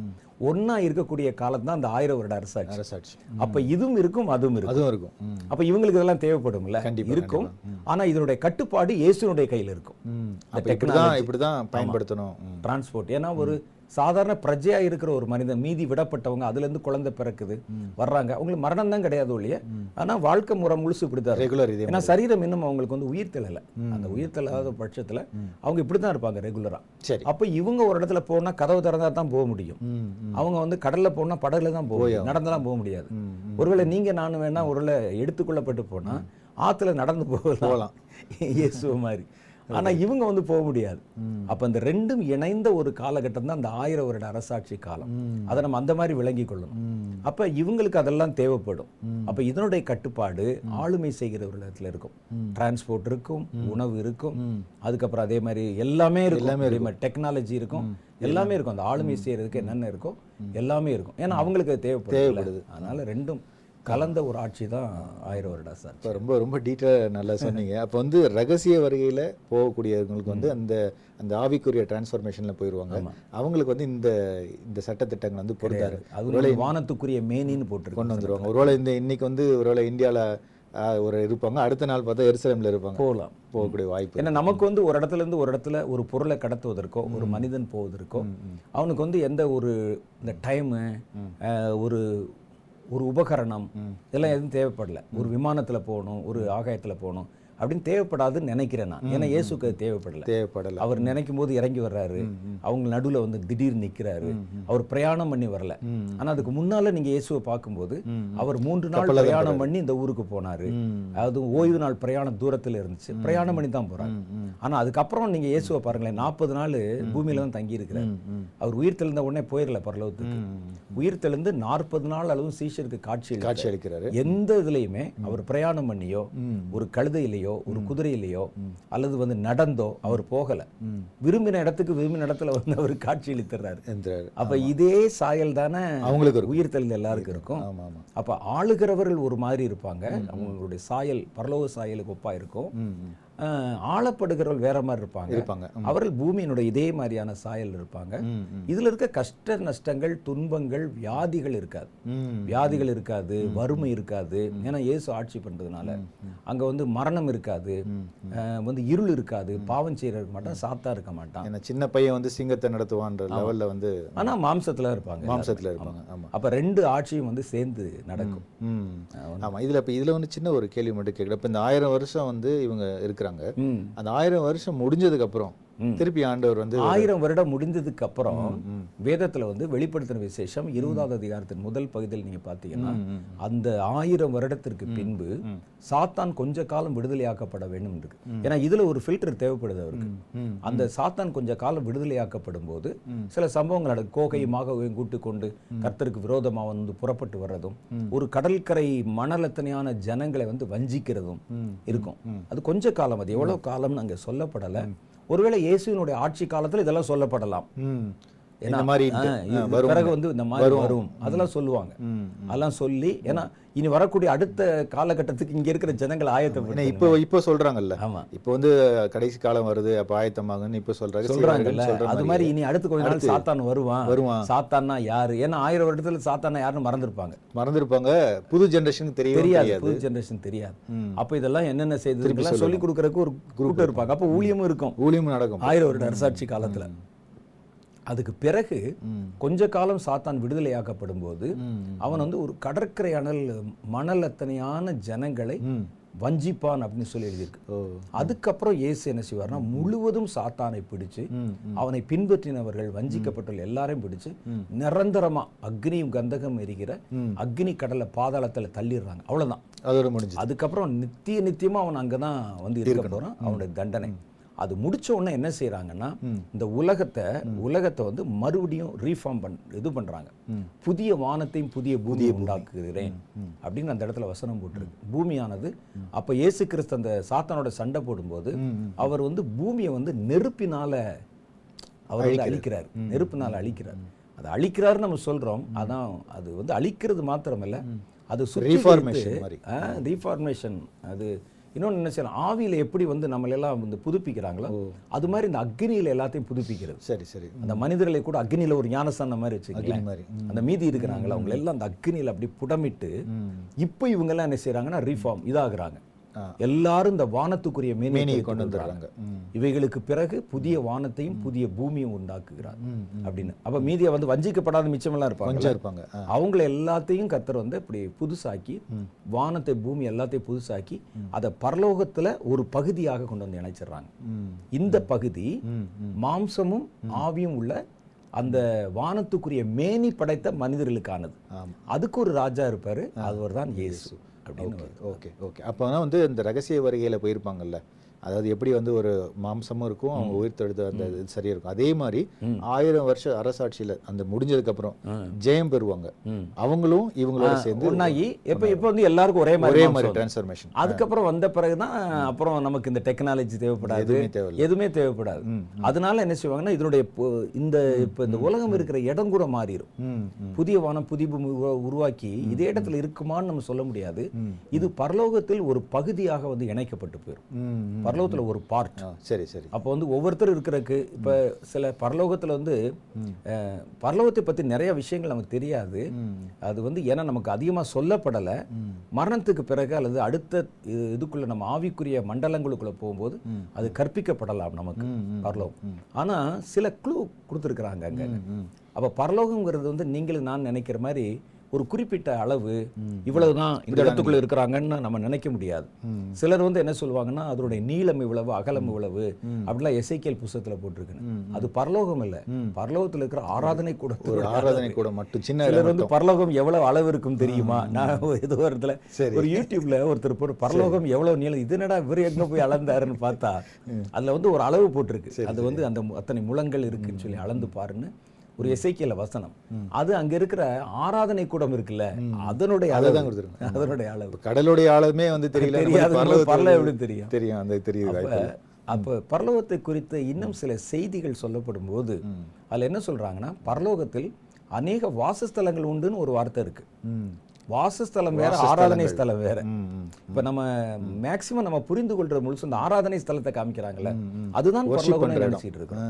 ஒண்ணா இருக்கக்கூடிய காலம் தான் அந்த ஆயிரம் வருட அரசாட்சி. அரசாட்சி. அப்ப இதுவும் இருக்கும் அதுவும் இருக்கும். அதுவும் இருக்கும். அப்ப இவங்களுக்கு இதெல்லாம் தேவைப்படும்ல? இருக்கும். ஆனா இதனுடைய கட்டுப்பாடு இயேசுனுடைய கையில இருக்கும். இப்படிதான் இப்படிதான் பயன்படுத்தணும். டிரான்ஸ்போர்ட் ஏன்னா ஒரு சாதாரண பிரஜையா இருக்கிற ஒரு மனிதன் மீதி விடப்பட்டவங்க அதுல இருந்து குழந்தை பிறக்குது வர்றாங்க. அவங்களுக்கு மரணம் தான் கிடையாது ஒழிய ஆனா வாழ்க்கை முறை முழுசு இப்படிதான். ரெகுலர் இதே ஏன்னா சரீரம் இன்னும் அவங்களுக்கு வந்து உயிர் தெரியல அந்த உயிர் தெல்லாத பட்சத்துல அவங்க இப்படிதான் இருப்பாங்க ரெகுலரா சரி. அப்ப இவங்க ஒரு இடத்துல போனா கதவு திறந்தா தான் போக முடியும். அவங்க வந்து கடல்ல போனா படகுல தான் போக முடியும். நடந்தெல்லாம் போக முடியாது. ஒருவேளை நீங்க நானும் வேணா ஒருவேளை எடுத்துக்கொள்ளப்பட்டு போனா ஆத்துல நடந்து போகலாம். போகலாம். [laughs] இயேசுவ மாதிரி. ஆனா இவங்க வந்து போக முடியாது. அப்ப இந்த ரெண்டும் இணைந்த ஒரு காலகட்டம் தான் அந்த ஆயிரம் வருட அரசாட்சி காலம். அதை நம்ம அந்த மாதிரி விளங்கி கொள்ளணும். அப்ப இவங்களுக்கு அதெல்லாம் தேவைப்படும். அப்ப இதனுடைய கட்டுப்பாடு ஆளுமை செய்கிறவர்களிடத்துல இருக்கும். டிரான்ஸ்போர்ட் இருக்கும் உணவு இருக்கும். அதுக்கப்புறம் அதே மாதிரி எல்லாமே இருக்கும். மாதிரி டெக்னாலஜி இருக்கும். எல்லாமே இருக்கும். அந்த ஆளுமை செய்யறதுக்கு என்னென்ன இருக்கோ எல்லாமே இருக்கும். ஏன்னா அவங்களுக்கு தேவைப்படுது. அதனால ரெண்டும் கலந்த ஒரு ஆட்சி தான் ஆயிரம் வருட அரசாட்சி இப்போ ரொம்ப ரொம்ப டீட்டெயிலாக நல்லா சொன்னீங்க. அப்போ வந்து ரகசிய வருகையில் போகக்கூடியவங்களுக்கு வந்து அந்த அந்த ஆவிக்குரிய டிரான்ஸ்ஃபர்மேஷனில் போயிடுவாங்க அவங்களுக்கு வந்து இந்த இந்த சட்டத்திட்டங்கள் வந்து பொருந்தாரு அது வானத்துக்குரிய மேனின்னு போட்டிருக்கு. கொண்டு வந்துருவாங்க. ஒருவேளை இந்த இன்னைக்கு வந்து ஒருவேளை இந்தியாவில் ஒரு இருப்பாங்க. அடுத்த நாள் பார்த்தா எருசலேமில் இருப்பாங்க. போகலாம். போகக்கூடிய வாய்ப்பு ஏன்னா நமக்கு வந்து ஒரு இடத்துல இருந்து ஒரு இடத்துல ஒரு பொருளை கடத்துவதற்கோ ஒரு மனிதன் போவதற்கோ அவனுக்கு வந்து எந்த ஒரு இந்த டைமு ஒரு ஒரு உபகரணம். இதெல்லாம் எதுவும் தேவைப்படல. ஒரு விமானத்துல போகணும் ஒரு ஆகாயத்துல போகணும். அப்படின்னு தேவைப்படாதுன்னு நினைக்கிறேன் நான். ஏன்னா இயேசுக்கு அது தேவைப்படல. தேவைப்படலை. அவர் நினைக்கும் போது இறங்கி வர்றாரு. அவங்க நடுவுல வந்து திடீர் நிக்கிறாரு. அவர் பிரயாணம் பண்ணி வரல. ஆனா அதுக்கு முன்னால நீங்க இயேசுவை பார்க்கும்போது அவர் மூன்று நாள் பிரயாணம் பண்ணி இந்த ஊருக்கு போனாரு. அதாவது ஓய்வு நாள் பிரயாணம் தூரத்துல இருந்துச்சு. பிரயாணம் பண்ணி தான் போறாரு. ஆனா அதுக்கப்புறம் நீங்க இயேசுவை பாருங்களேன் நாற்பது நாள் பூமியில தான் தங்கி இருக்கிறாரு அவர் உயிர் தெளிந்த உடனே போயிடல பரலோகத்துக்கு. உயிர் தெளிந்து நாற்பது நாள் அளவு சீஷருக்கு காட்சி காட்சி அளிக்கிறாரு. எந்த இதுலயுமே அவர் பிரயாணம் பண்ணியோ ஒரு கழுதையிலையோ ஒரு குதிரையிலையோ அல்லது வந்து நடந்தோ அவர் போகல. விரும்பின இடத்துக்கு விரும்பின இடத்துல வந்து அவர் காட்சி அளித்துறாரு. எந்திராரு. அப்ப இதே சாயல் தானே அவங்களுக்கு இருக்கும். உயிர் தெளிந்த எல்லாருக்கும் இருக்கும். அப்ப ஆளுகிறவர்கள் ஒரு மாதிரி இருப்பாங்க. அவங்களுடைய சாயல் பரலோக சாயலுக்கு ஒப்பா இருக்கும். ஆளப்படுகிறவர்கள் வேற மாதிரி இருப்பாங்க. இருப்பாங்க. அவர்கள் பூமியினுடைய இதே மாதிரியான சாயல் இருப்பாங்க. இதுல இருக்க கஷ்ட நஷ்டங்கள் துன்பங்கள் வியாதிகள் இருக்காது. வியாதிகள் இருக்காது வறுமை இருக்காது. ஏன்னா இயேசு ஆட்சி பண்றதுனால அங்க வந்து மரணம் இருக்காது. வந்து இருள் இருக்காது. பாவம் செய்ய இருக்க மாட்டான் சாத்தா இருக்க மாட்டான். சின்ன பையன் வந்து சிங்கத்தை நடத்துவான்ற லெவல்ல வந்து ஆனா மாம்சத்துல இருப்பாங்க மாம்சத்துல இருப்பாங்க. ஆமா. அப்ப ரெண்டு ஆட்சியும் வந்து சேர்ந்து நடக்கும். ஆமா. இதுல இப்ப இதுல வந்து சின்ன ஒரு கேள்வி மட்டும் கேட்குறேன். இப்ப இந்த ஆயிரம் வருஷம் வந்து இவங்க இருக்கிறாங்க. அந்த ஆயிரம் வருஷம் முடிஞ்சதுக்கு அப்புறம் திருப்பி ஆண்டவர் வந்து ஆயிரம் வருடம் முடிந்ததுக்கு அப்புறம் வேதத்துல வந்து வெளிப்படுத்தின விசேஷம் இருபதாவது அதிகாரத்தின் முதல் பகுதியில் நீங்க பார்த்தீங்கன்னா அந்த ஆயிரம் வருடத்திற்கு பின்பு சாத்தான் கொஞ்ச காலம் விடுதலையாக்கப்பட வேண்டும் இருக்கு. ஏன்னா இதுல ஒரு ஃபில்டர் தேவைப்படுது அவருக்கு. அந்த சாத்தான் கொஞ்ச காலம் விடுதலையாக்கப்படும் போது சில சம்பவங்கள் நடக்கும் கோகையுமாக கூட்டு கொண்டு கர்த்தருக்கு விரோதமா வந்து புறப்பட்டு வர்றதும் ஒரு கடற்கரை மணலத்தனையான ஜனங்களை வந்து வஞ்சிக்கிறதும் இருக்கும். அது கொஞ்ச காலம். அது எவ்வளவு காலம்னு அங்க சொல்லப்படல. ஒருவேளை இயேசுவினுடைய ஆட்சி காலத்தில் இதெல்லாம் சொல்லப்படலாம். மாதிரி பிறகு வந்து இந்த மாதிரி வரும். அதெல்லாம் சொல்லுவாங்க. அதெல்லாம் சொல்லி ஏன்னா இனி வரக்கூடிய அடுத்த காலகட்டத்துக்கு இங்க இருக்கிற ஜனங்கள் ஆயத்தப்பட்டு இப்போ இப்போ சொல்றாங்கல்ல. ஆமா. இப்போ வந்து கடைசி காலம் வருது அப்ப ஆயத்தமாகுன்னு இப்போ சொல்றாங்க. சொல்றாங்கல்ல. சொல்ற அது மாதிரி இனி அடுத்த கொஞ்ச நாள் சாத்தான் வருவான். வருவான். சாத்தான்னா யாரு? ஏன்னா ஆயிரம் வருடத்துல சாத்தானா யாருன்னு மறந்துருப்பாங்க. மறந்துருப்பாங்க. புது ஜெனரேஷனுக்கு தெரியவே தெரியாது. புது ஜெனரேஷன் தெரியாது. அப்ப இதெல்லாம் என்னென்ன செய்ததுலாம் சொல்லி கொடுக்கறதுக்கு ஒரு கூட்டம் இருப்பாங்க. அப்ப ஊழியமும் இருக்கும். ஊழியம் நடக்கும். ஆயிரம் வருட அரசாட்சி காலத்துல. அதுக்கு பிறகு கொஞ்ச காலம் சாத்தான் விடுதலையாக்கப்படும் போது அவன் வந்து ஒரு கடற்கரை அனல் மணல் அத்தனையான ஜனங்களை வஞ்சிப்பான் அப்படின்னு சொல்லி எழுதியிருக்கு. அதுக்கப்புறம் இயேசு என்ன செய்வார்னா முழுவதும் சாத்தானை பிடிச்சு அவனை பின்பற்றினவர்கள் வஞ்சிக்கப்பட்டுள்ள எல்லாரையும் பிடிச்சு நிரந்தரமா அக்னியும் கந்தகம் எரிகிற அக்னி கடலை பாதாளத்துல தள்ளிடுறாங்க. அவ்வளவுதான். அதோட முடிஞ்சு அதுக்கப்புறம் நித்திய நித்தியமா அவன் அங்கதான் வந்து இருக்க போறான். அவனுடைய தண்டனை. அது முடிச்ச உடனே என்ன செய்றாங்கன்னா இந்த உலகத்தை உலகத்தை வந்து மறுபடியும் ரீஃபார்ம் பண் இது பண்றாங்க. புதிய வானத்தையும் புதிய பூமியை உண்டாக்குகிறேன் அப்படின்னு அந்த இடத்துல வசனம் போட்டிருக்கு. பூமியானது அப்ப இயேசு கிறிஸ்து அந்த சாத்தானோட சண்டை போடும்போது அவர் வந்து பூமியை வந்து நெருப்பினால அவர் வந்து அழிக்கிறார். நெருப்பினால அழிக்கிறார். அதை அழிக்கிறாருன்னு நம்ம சொல்றோம். அதான் அது வந்து அழிக்கிறது மாத்திரமல்ல. அது மாதிரி. ரீஃபார்மேஷன் அது இன்னொன்று என்ன செய்யலாம்? ஆவியில எப்படி வந்து நம்மள எல்லாம் வந்து புதுப்பிக்கிறாங்களோ அது மாதிரி இந்த அக்னியில எல்லாத்தையும் புதுப்பிக்கிறது. சரி சரி. அந்த மனிதர்களை கூட அக்னியில ஒரு ஞானஸ்தானம் மாதிரி வச்சுக்கலாம் மாதிரி. அந்த மீதி இருக்கிறாங்களா அவங்க எல்லாம் அந்த அக்னியில அப்படி புடமிட்டு இப்போ இவங்க எல்லாம் என்ன செய்றாங்கன்னா ரீஃபார்ம் இதாகுறாங்க. எல்லாரும் இந்த வானத்துக்குரிய மேனியை கொண்டு வந்துடுறாங்க. இவைகளுக்கு பிறகு புதிய வானத்தையும் புதிய பூமியும் உண்டாக்குகிறார் அப்படின்னு. அப்ப மீதியை வந்து வஞ்சிக்கப்படாத மிச்சமெல்லாம் இருப்பாங்க. இருப்பாங்க. அவங்கள எல்லாத்தையும் கத்தர் வந்து இப்படி புதுசாக்கி வானத்தை பூமி எல்லாத்தையும் புதுசாக்கி அதை பரலோகத்துல ஒரு பகுதியாக கொண்டு வந்து இணைச்சிடுறாங்க. இந்த பகுதி மாம்சமும் ஆவியும் உள்ள அந்த வானத்துக்குரிய மேனி படைத்த மனிதர்களுக்கானது. அதுக்கு ஒரு ராஜா இருப்பாரு. அவர் தான் இயேசு. அப்படின்னு ஓகே ஓகே ஓகே. அப்போ வந்து இந்த ரகசிய வருகையில் போயிருப்பாங்கல்ல? அதாவது எப்படி வந்து ஒரு மாம்சமும் இருக்கும் அவங்க உயிர் தழுது அந்த இது சரியா இருக்கும். அதே மாதிரி ஆயிரம் வருஷ அரசாட்சியில அந்த முடிஞ்சதுக்கு அப்புறம் ஜெயம் பெறுவாங்க. அவங்களும் இவங்களோட சேர்ந்து ஒன்னாகி இப்ப இப்ப வந்து எல்லாருக்கும் ஒரே மாதிரி ஒரே மாதிரி. டிரான்ஸ்ஃபர்மேஷன் அதுக்கப்புறம் வந்த பிறகுதான் அப்புறம் நமக்கு இந்த டெக்னாலஜி தேவைப்படாது. எதுவுமே தேவையில்ல. எதுவுமே தேவைப்படாது. அதனால என்ன செய்வாங்கன்னா இதனுடைய இந்த இப்ப இந்த உலகம் இருக்கிற இடம் கூட மாறிடும் புதிய வானம் புதிய பூமி உருவா- உருவாக்கி இதே இடத்துல இருக்குமான்னு நம்ம சொல்ல முடியாது. இது பரலோகத்தில் ஒரு பகுதியாக வந்து இணைக்கப்பட்டு போயிடும். பரலோகத்துல ஒரு பார்ட் சரி சரி. அப்போ வந்து ஒவ்வொருத்தரும் இருக்கிறதுக்கு இப்ப சில பரலோகத்துல வந்து பரலோகத்தை பத்தி நிறைய விஷயங்கள் நமக்கு தெரியாது. அது வந்து ஏன்னா நமக்கு அதிகமா சொல்லப்படலை. மரணத்துக்கு பிறகு அல்லது அடுத்த இது- இதுக்குள்ள நம்ம ஆவிக்குரிய மண்டலங்களுக்குள்ள போகும்போது அது கற்பிக்கப்படலாம் நமக்கு பரலோகம். ஆனா சில க்ளூ கொடுத்துருக்குறாங்க அங்க அப்ப பரலோகம்ங்கிறது வந்து நீங்களும் நான் நினைக்கிற மாதிரி ஒரு குறிப்பிட்ட அளவு இவ்வளவுதான் இந்த இடத்துக்குள்ள இருக்கிறாங்கன்னு நம்ம நினைக்க முடியாது. சிலர் வந்து என்ன சொல்லுவாங்கன்னா அதனுடைய நீளம் இவ்வளவு அகலம் இவ்வளவு அப்படிலாம் எசைக்கியல் புஸ்தகத்துல போட்டிருக்குன்னு. அது பரலோகம் இல்ல. பரலோகத்துல இருக்கிற ஆராதனை கூட ஒரு ஆராதனை கூட மட்டும் சின்ன சிலர் வந்து பரலோகம் எவ்வளவு அளவு இருக்கும் தெரியுமா? நான் ஏதோ ஒரு இடத்துல. ஒரு யூடியூப்ல ஒருத்தர் போட்டு பரலோகம் எவ்வளவு நீளம் இது என்னடா இவர் எங்க போய் அளந்தாருன்னு பார்த்தா அதுல வந்து ஒரு அளவு போட்டிருக்கு. அது வந்து அந்த அத்தனை முழங்கள் இருக்குன்னு சொல்லி அளந்து பாருன்னு ஒரு எசைக்கியல வசனம். அது அங்க இருக்கிற ஆராதனை கூடம் இருக்குல்ல [laughs] அதனுடைய அளவு. அதுதான் கொடுத்திருக்காங்க. அதனுடைய அளவு. கடலுடைய ஆழமே வந்து தெரியல. தெரியாது. பரலோகம் எப்படி தெரியும். தெரியும். அந்த தெரியுது அப்ப பரலோகத்தை குறித்து இன்னும் சில செய்திகள் சொல்லப்படும் போது அதுல என்ன சொல்றாங்கன்னா பரலோகத்தில் அநேக வாசஸ்தலங்கள் உண்டுன்னு ஒரு வார்த்தை இருக்கு. வாசஸ்தலம் வேற ஆராதனை ஸ்தலம் வேற. இப்ப நம்ம மேக்சிமம் நம்ம புரிந்து கொள்ற முழுசு இந்த ஆராதனை ஸ்தலத்தை காமிக்கிறாங்கல்ல அதுதான் பரலோகம்னு. நினைச்சிட்டு இருக்கோம்.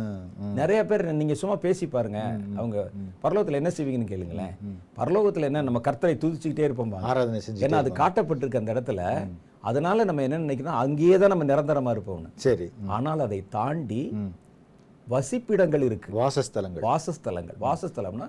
நிறைய பேர் நீங்க சும்மா பேசி பாருங்க. அவங்க பரலோகத்துல என்ன செய்வீங்கன்னு கேளுங்களேன். பரலோகத்துல என்ன நம்ம கர்த்தரை துதிச்சுக்கிட்டே இருப்போம். ஆராதனை செஞ்சு ஏன்னா அது காட்டப்பட்டிருக்கு அந்த இடத்துல. அதனால நம்ம என்ன நினைக்கிறோம் அங்கேயே தான் நம்ம நிரந்தரமா இருப்போம்னு. சரி. ஆனால் அதை தாண்டி வசிப்பிடங்கள் இருக்கு. வாசஸ்தலங்கள். வாசஸ்தலங்கள். வாசஸ்தலம்னா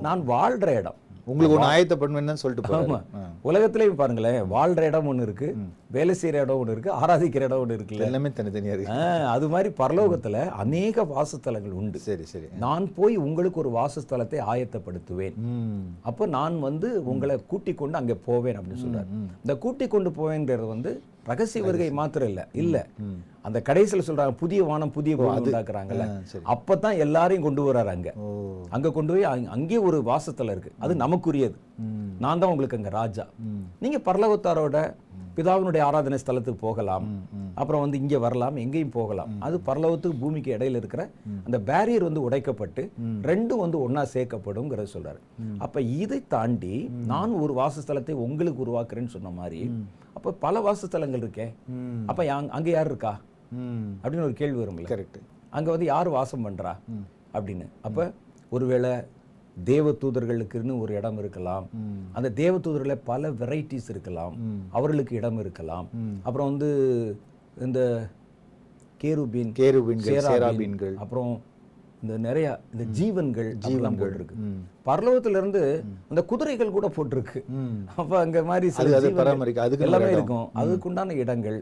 நான் வாழ்ற இடம். உங்களுக்கு ஒன்று ஆயத்தப்படணும்னு சொல்லிட்டு போறாரு. ஆமா. ஆ. உலகத்திலேயும் பாருங்களேன் வாழ்ற இடம் ஒண்ணு இருக்கு வேலை செய்யற இடம் ஒண்ணு இருக்கு ஆராதிக்கிற இடம் ஒண்ணு இருக்குல்ல? எல்லாமே தனித்தனியா இருக்கு ஆ, அது மாதிரி பரலோகத்துல அநேக வாசஸ்தலங்கள் உண்டு. சரி சரி. நான் போய் உங்களுக்கு ஒரு வாசஸ்தலத்தை ஆயத்தப்படுத்துவேன். அப்போ நான் வந்து உங்களை கூட்டிக் கொண்டு அங்கே போவேன் அப்படின்னு சொல்றாரு. இந்த கூட்டிக் கொண்டு போவேன்றது வந்து ரகசிய வருகை மாத்திரம் இல்ல. இல்ல அந்த கடைசியில சொல்றாங்க புதிய வானம் புதிய உண்டாக்குறாங்கல்ல. அப்பதான் எல்லாரையும் கொண்டு வராரு அங்க. அங்க கொண்டு போய் அங்க- ஒரு வாசத்தலம் இருக்கு. அது நமக்குரியது. நான் தான் உங்களுக்கு அங்க ராஜா. நீங்க பரலோகத்தாரோட பிதாவினுடைய ஆராதனை ஸ்தலத்துக்கு போகலாம். அப்புறம் வந்து இங்க வரலாம் எங்கேயும் போகலாம். அது பரலோகத்துக்கு பூமிக்கு இடையில இருக்கிற அந்த பேரியர் வந்து உடைக்கப்பட்டு ரெண்டும் வந்து ஒண்ணா சேர்க்கப்படும்ங்கிறத சொல்றாரு. அப்ப இதை தாண்டி நான் ஒரு வாசஸ்தலத்தை உங்களுக்கு உருவாக்குறேன்னு சொன்ன மாதிரி அப்ப பல வாசஸ்தலங்கள் இருக்கே. அப்ப அங்க யார் இருக்கா? அப்படின்னு ஒரு கேள்வி வரும்ல. கரெக்ட் அங்க வந்து யார் வாசம் பண்றா? அப்படின்னு. அப்ப ஒருவேளை தேவ தூதர்களுக்குன்னு ஒரு இடம் இருக்கலாம். அந்த தேவ தூதர்ல பல வெரைட்டிஸ் இருக்கலாம். அவர்களுக்கு இடம் இருக்கலாம். அப்புறம் வந்து இந்த கேருபீன் சேராபீன்கள். அப்புறம் இந்த நிறைய இந்த ஜீவன்கள் ஜீவன் போட்டிருக்கு. பரலோகத்துல இருந்து அந்த குதிரைகள் கூட போட்டிருக்கு. அப்ப அங்க மாதிரி சில ஜீவன்கள் பராமரிக்க அதுக்கு எல்லாமே இருக்கும். அதுக்குண்டான இடங்கள்.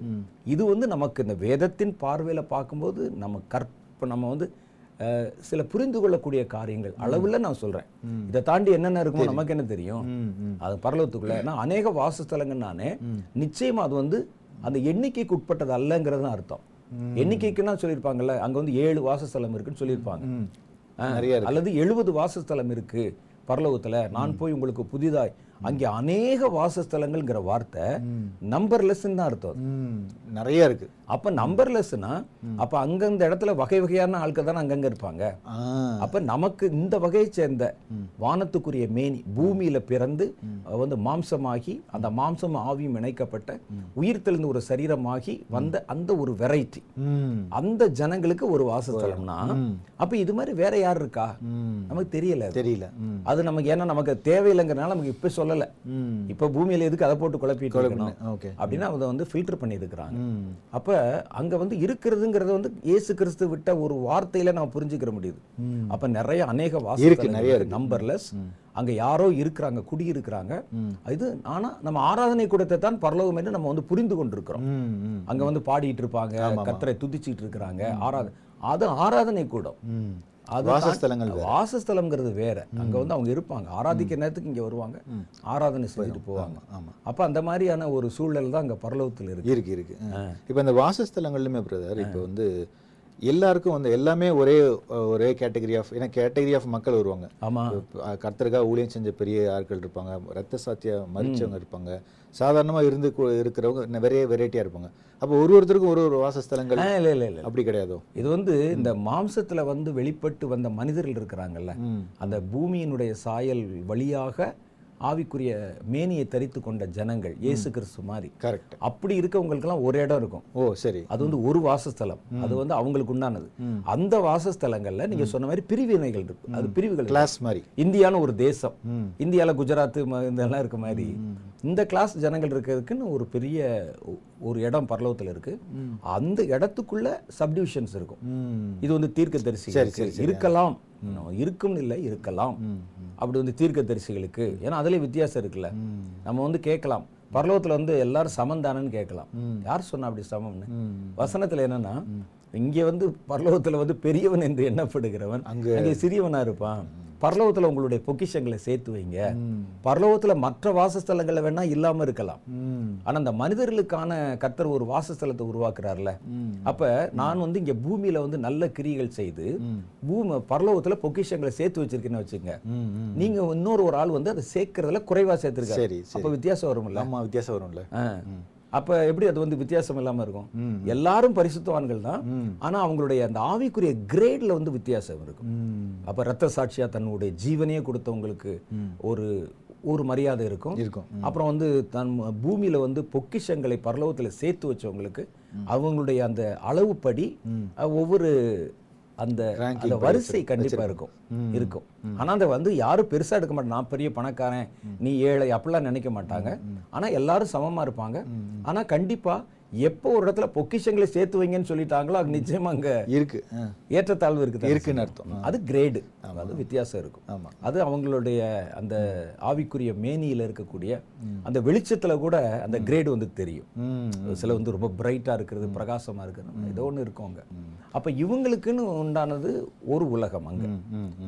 இது வந்து நமக்கு இந்த வேதத்தின் பார்வையில பார்க்கும்போது நம்ம கற்ப நம்ம வந்து சில புரிந்து கொள்ளக்கூடிய காரியங்கள். அளவுல நான் சொல்றேன். இதை தாண்டி என்னென்ன இருக்குமோ நமக்கு என்ன தெரியும்? அது பரலோகத்துக்குள்ள. ஏன்னா அநேக வாசஸ்தலங்கள் நானே நிச்சயமா அது வந்து அந்த எண்ணிக்கைக்கு உட்பட்டது அல்லங்கிறது தான் அர்த்தம். எண்ணிக்கைக்குன்னா சொல்லியிருப்பாங்கல்ல அங்க வந்து ஏழு வாசஸ்தலம் இருக்குன்னு சொல்லியிருப்பாங்க. அல்லது எழுபது வாசஸ்தலம் இருக்கு பரலோகத்துல. நான் போய் உங்களுக்கு புதிதாய் அங்கே அநேக வாசஸ்தலங்கள்ங்கிற வார்த்தை நம்பர்லெஸ் தான் அர்த்தம். நிறைய இருக்கு அப்ப நம்பர்லெஸ்னா அப்ப அங்கந்த இடத்துல வகை வகையான ஆட்கள் தானே அங்கங்க இருப்பாங்க. அப்ப நமக்கு இந்த வகையை சேர்ந்த வானத்துக்குரிய மேனி பூமியில பிறந்து வந்து மாம்சமாகி அந்த மாம்சம் ஆவியும் இணைக்கப்பட்ட உயிர் தெளிந்த ஒரு சரீரமாகி வந்த அந்த ஒரு வெரைட்டி. அந்த ஜனங்களுக்கு ஒரு வாசஸ்தலம்னா அப்ப இது மாதிரி வேற யார் இருக்கா. நமக்கு தெரியல. தெரியல. அது நமக்கு ஏன்னா நமக்கு தேவையில்லைங்கிறனால நமக்கு இப்ப சொல்லல. இப்ப பூமியில எதுக்கு அதை போட்டு குழப்பிட்டு ஓகே. அப்படின்னா அதை வந்து ஃபில்டர் பண்ணியிருக்கிறாங்க. அப்ப அங்க வந்து இருக்கிறதுங்கிறத வந்து இயேசு கிறிஸ்து விட்ட ஒரு வார்த்தையில நம்ம புரிஞ்சுக்கிற முடியுது. அப்ப நிறைய அநேக இருக்கு, நிறைய. நம்பர்லெஸ் அங்க யாரோ இருக்கிறாங்க குடி இருக்கிறாங்க இது ஆனா நம்ம ஆராதனை கூடத்தை தான் பரலோகம் என்று நம்ம வந்து புரிந்து கொண்டிருக்கிறோம். அங்க வந்து பாடிட்டு இருப்பாங்க கத்தரை துதிச்சிட்டு இருக்கிறாங்க ஆராத அது ஆராதனை கூடம். அது வாசஸ்தலங்கள் வாசஸ்தலம்ங்கிறது வேற. அங்க வந்து அவங்க இருப்பாங்க. ஆராதிக்க நேரத்துக்கு இங்க வருவாங்க. ஆராதனை செஞ்சுட்டு போவாங்க. ஆமா அப்ப அந்த மாதிரியான ஒரு சூழல் தான் அங்க பரலோகத்துல இருக்கு. இருக்கு இருக்கு. இப்போ இந்த வாசஸ்தலங்கள்லையுமே பிரதர் இப்போ வந்து எல்லாருக்கும் வந்து எல்லாமே ஒரே ஒரே கேட்டகரி ஆஃப் ஏன்னா கேட்டகரி ஆஃப் மக்கள் வருவாங்க. ஆமா. இப்போ கர்த்தருக்காக ஊழியம் செஞ்ச பெரிய ஆட்கள் இருப்பாங்க. ரத்த சாத்தியா மறிச்சவங்க இருப்பாங்க. சாதாரணமா இருந்து இருக்கிறவங்க நிறைய வெரைட்டியா இருப்பாங்க. அப்போ ஒரு ஒருத்தருக்கும் ஒரு ஒரு வாசஸ்தலங்கள் இல்ல இல்ல இல்ல. அப்படி கிடையாதோ? இது வந்து இந்த மாம்சத்துல வந்து வெளிப்பட்டு வந்த மனிதர்கள் இருக்கிறாங்கல்ல. அந்த பூமியினுடைய சாயல் வழியாக ஆவிக்குரிய மேனியை தரித்து கொண்ட ஜனங்கள் இயேசு கிறிஸ்து மாதிரி. கரெக்ட் அப்படி இருக்கவங்களுக்கெல்லாம் ஒரு இடம் இருக்கும். ஓ சரி. அது வந்து ஒரு வாசஸ்தலம். அது வந்து அவங்களுக்கு உண்டானது. அந்த வாசஸ்தலங்கள்ல நீங்க சொன்ன மாதிரி பிரிவினைகள் இருக்கு. அது பிரிவுகள். கிளாஸ் மாதிரி. இந்தியான்னு ஒரு தேசம். இந்தியால குஜராத் இதெல்லாம் இருக்க மாதிரி. இந்த கிளாஸ் ஜனங்கள் இருக்கிறதுக்குன்னு ஒரு பெரிய ஒரு இடம் பரலோகத்துல இருக்கு. அந்த இடத்துக்குள்ள சப்டிவிஷன்ஸ் இருக்கும். இது வந்து தீர்க்க தரிசிகளுக்கு இருக்கலாம். இருக்கும் இல்லை இருக்கலாம். அப்படி வந்து தீர்க்க தரிசிகளுக்கு ஏன்னா அதுலயே வித்தியாசம் இருக்குல்ல. நம்ம வந்து கேட்கலாம். பரலோகத்துல வந்து எல்லாரும் சமந்தானன்னு கேட்கலாம். யார் சொன்னா அப்படி சமம்னு? வசனத்துல என்னன்னா இங்க வந்து பரலோகத்துல வந்து பெரியவன் என்று எண்ணப்படுகிறவன் அங்க- அங்கே சிறியவனா இருப்பான். பரலோகத்துல உங்களுடைய பொக்கிஷங்களை சேர்த்து வைங்க. பரலோகத்துல மற்ற வாசஸ்தலங்கள்ல வேணா இல்லாம இருக்கலாம். ம். ஆனா அந்த மனிதர்களுக்கான கர்த்தர் ஒரு வாசஸ்தலத்தை உருவாக்குறாருல. அப்ப நான் வந்து இங்க பூமியில வந்து நல்ல கிரிகள் செய்து பூமி பரலோகத்துல பொக்கிஷங்களை சேர்த்து வச்சிருக்கேன்னு வச்சுங்க ம். ம். நீங்க இன்னொரு ஒரு ஆள் வந்து அதை சேர்க்கறதுல குறைவா சேர்த்திருக்காரு. சரி சரி. அப்ப வித்தியாசம் வரும்ல. ஆமா வித்தியாசம் வரும்ல. அப்ப எப்படி அது வந்து வித்தியாசம் இல்லாம இருக்கும்? எல்லாரும் பரிசுத்தவான்கள் தான் ஆனா அவங்களுடைய அந்த ஆவிக்குரிய கிரேட்ல வந்து வித்தியாசம் இருக்கும். அப்ப ரத்த சாட்சியா தன்னுடைய ஜீவனையே கொடுத்தவங்களுக்கு ஒரு ஒரு மரியாதை இருக்கும். இருக்கும். அப்புறம் வந்து தன் பூமியில வந்து பொக்கிஷங்களை பரலோகத்துல சேர்த்து வச்சவங்களுக்கு அவங்களுடைய அந்த அளவுப்படி ஒவ்வொரு அந்த அந்த வரிசை கண்டிப்பா இருக்கும். இருக்கும். ஆனா அந்த வந்து யாரும் பெருசா எடுக்க மாட்டாங்க நான் பெரிய பணக்காரன் நீ ஏழை அப்படிலாம் நினைக்க மாட்டாங்க. ஆனா எல்லாரும் சமமா இருப்பாங்க. ஆனா கண்டிப்பா எப்போ ஒரு இடத்துல பொக்கிஷங்களை சேர்த்து வைங்கன்னு சொல்லிட்டாங்களோ அது நிச்சயமா அங்க இருக்கு. ஏற்றத்தாழ்வு இருக்கு இருக்குன்னு அர்த்தம். அது கிரேடு அது வித்தியாசம் இருக்கும். ஆமா. அது அவங்களுடைய அந்த ஆவிக்குரிய மேனியில இருக்கக்கூடிய அந்த வெளிச்சத்துல கூட அந்த கிரேடு வந்து தெரியும். சில வந்து ரொம்ப பிரைட்டா இருக்கிறது பிரகாசமா இருக்கிறது ஏதோ ஒன்று இருக்கும் அங்க. அப்ப இவங்களுக்குன்னு உண்டானது ஒரு உலகம் அங்க.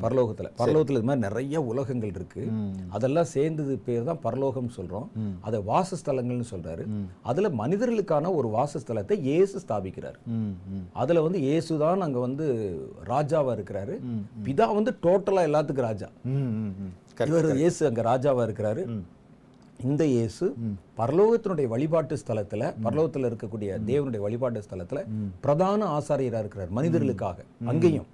பரலோகத்துல. பரலோகத்துல இது மாதிரி நிறைய உலகங்கள் இருக்கு. அதெல்லாம் சேர்ந்தது பேர் தான் பரலோகம் சொல்றோம். அதை வாசஸ்தலங்கள்னு சொல்றாரு. அதுல மனிதர்களுக்கான ஒரு வாசஸ்தலத்தை இயேசு ஸ்தாபிக்கிறார். அதுல வந்து இயேசு தான் அங்க வந்து ராஜாவா இருக்கிறாரு. பிதா வந்து டோட்டலா எல்லாத்துக்கும் ராஜா. இவர் இயேசு அங்க ராஜாவா இருக்கிறாரு. இந்த இயேசு பரலோகத்தினுடைய வழிபாட்டு ஸ்தலத்துல பரலோகத்துல இருக்கக்கூடிய தேவனுடைய வழிபாட்டு ஸ்தலத்துல பிரதான ஆசாரியரா இருக்கிறார் மனிதர்களுக்காக அங்கேயும்.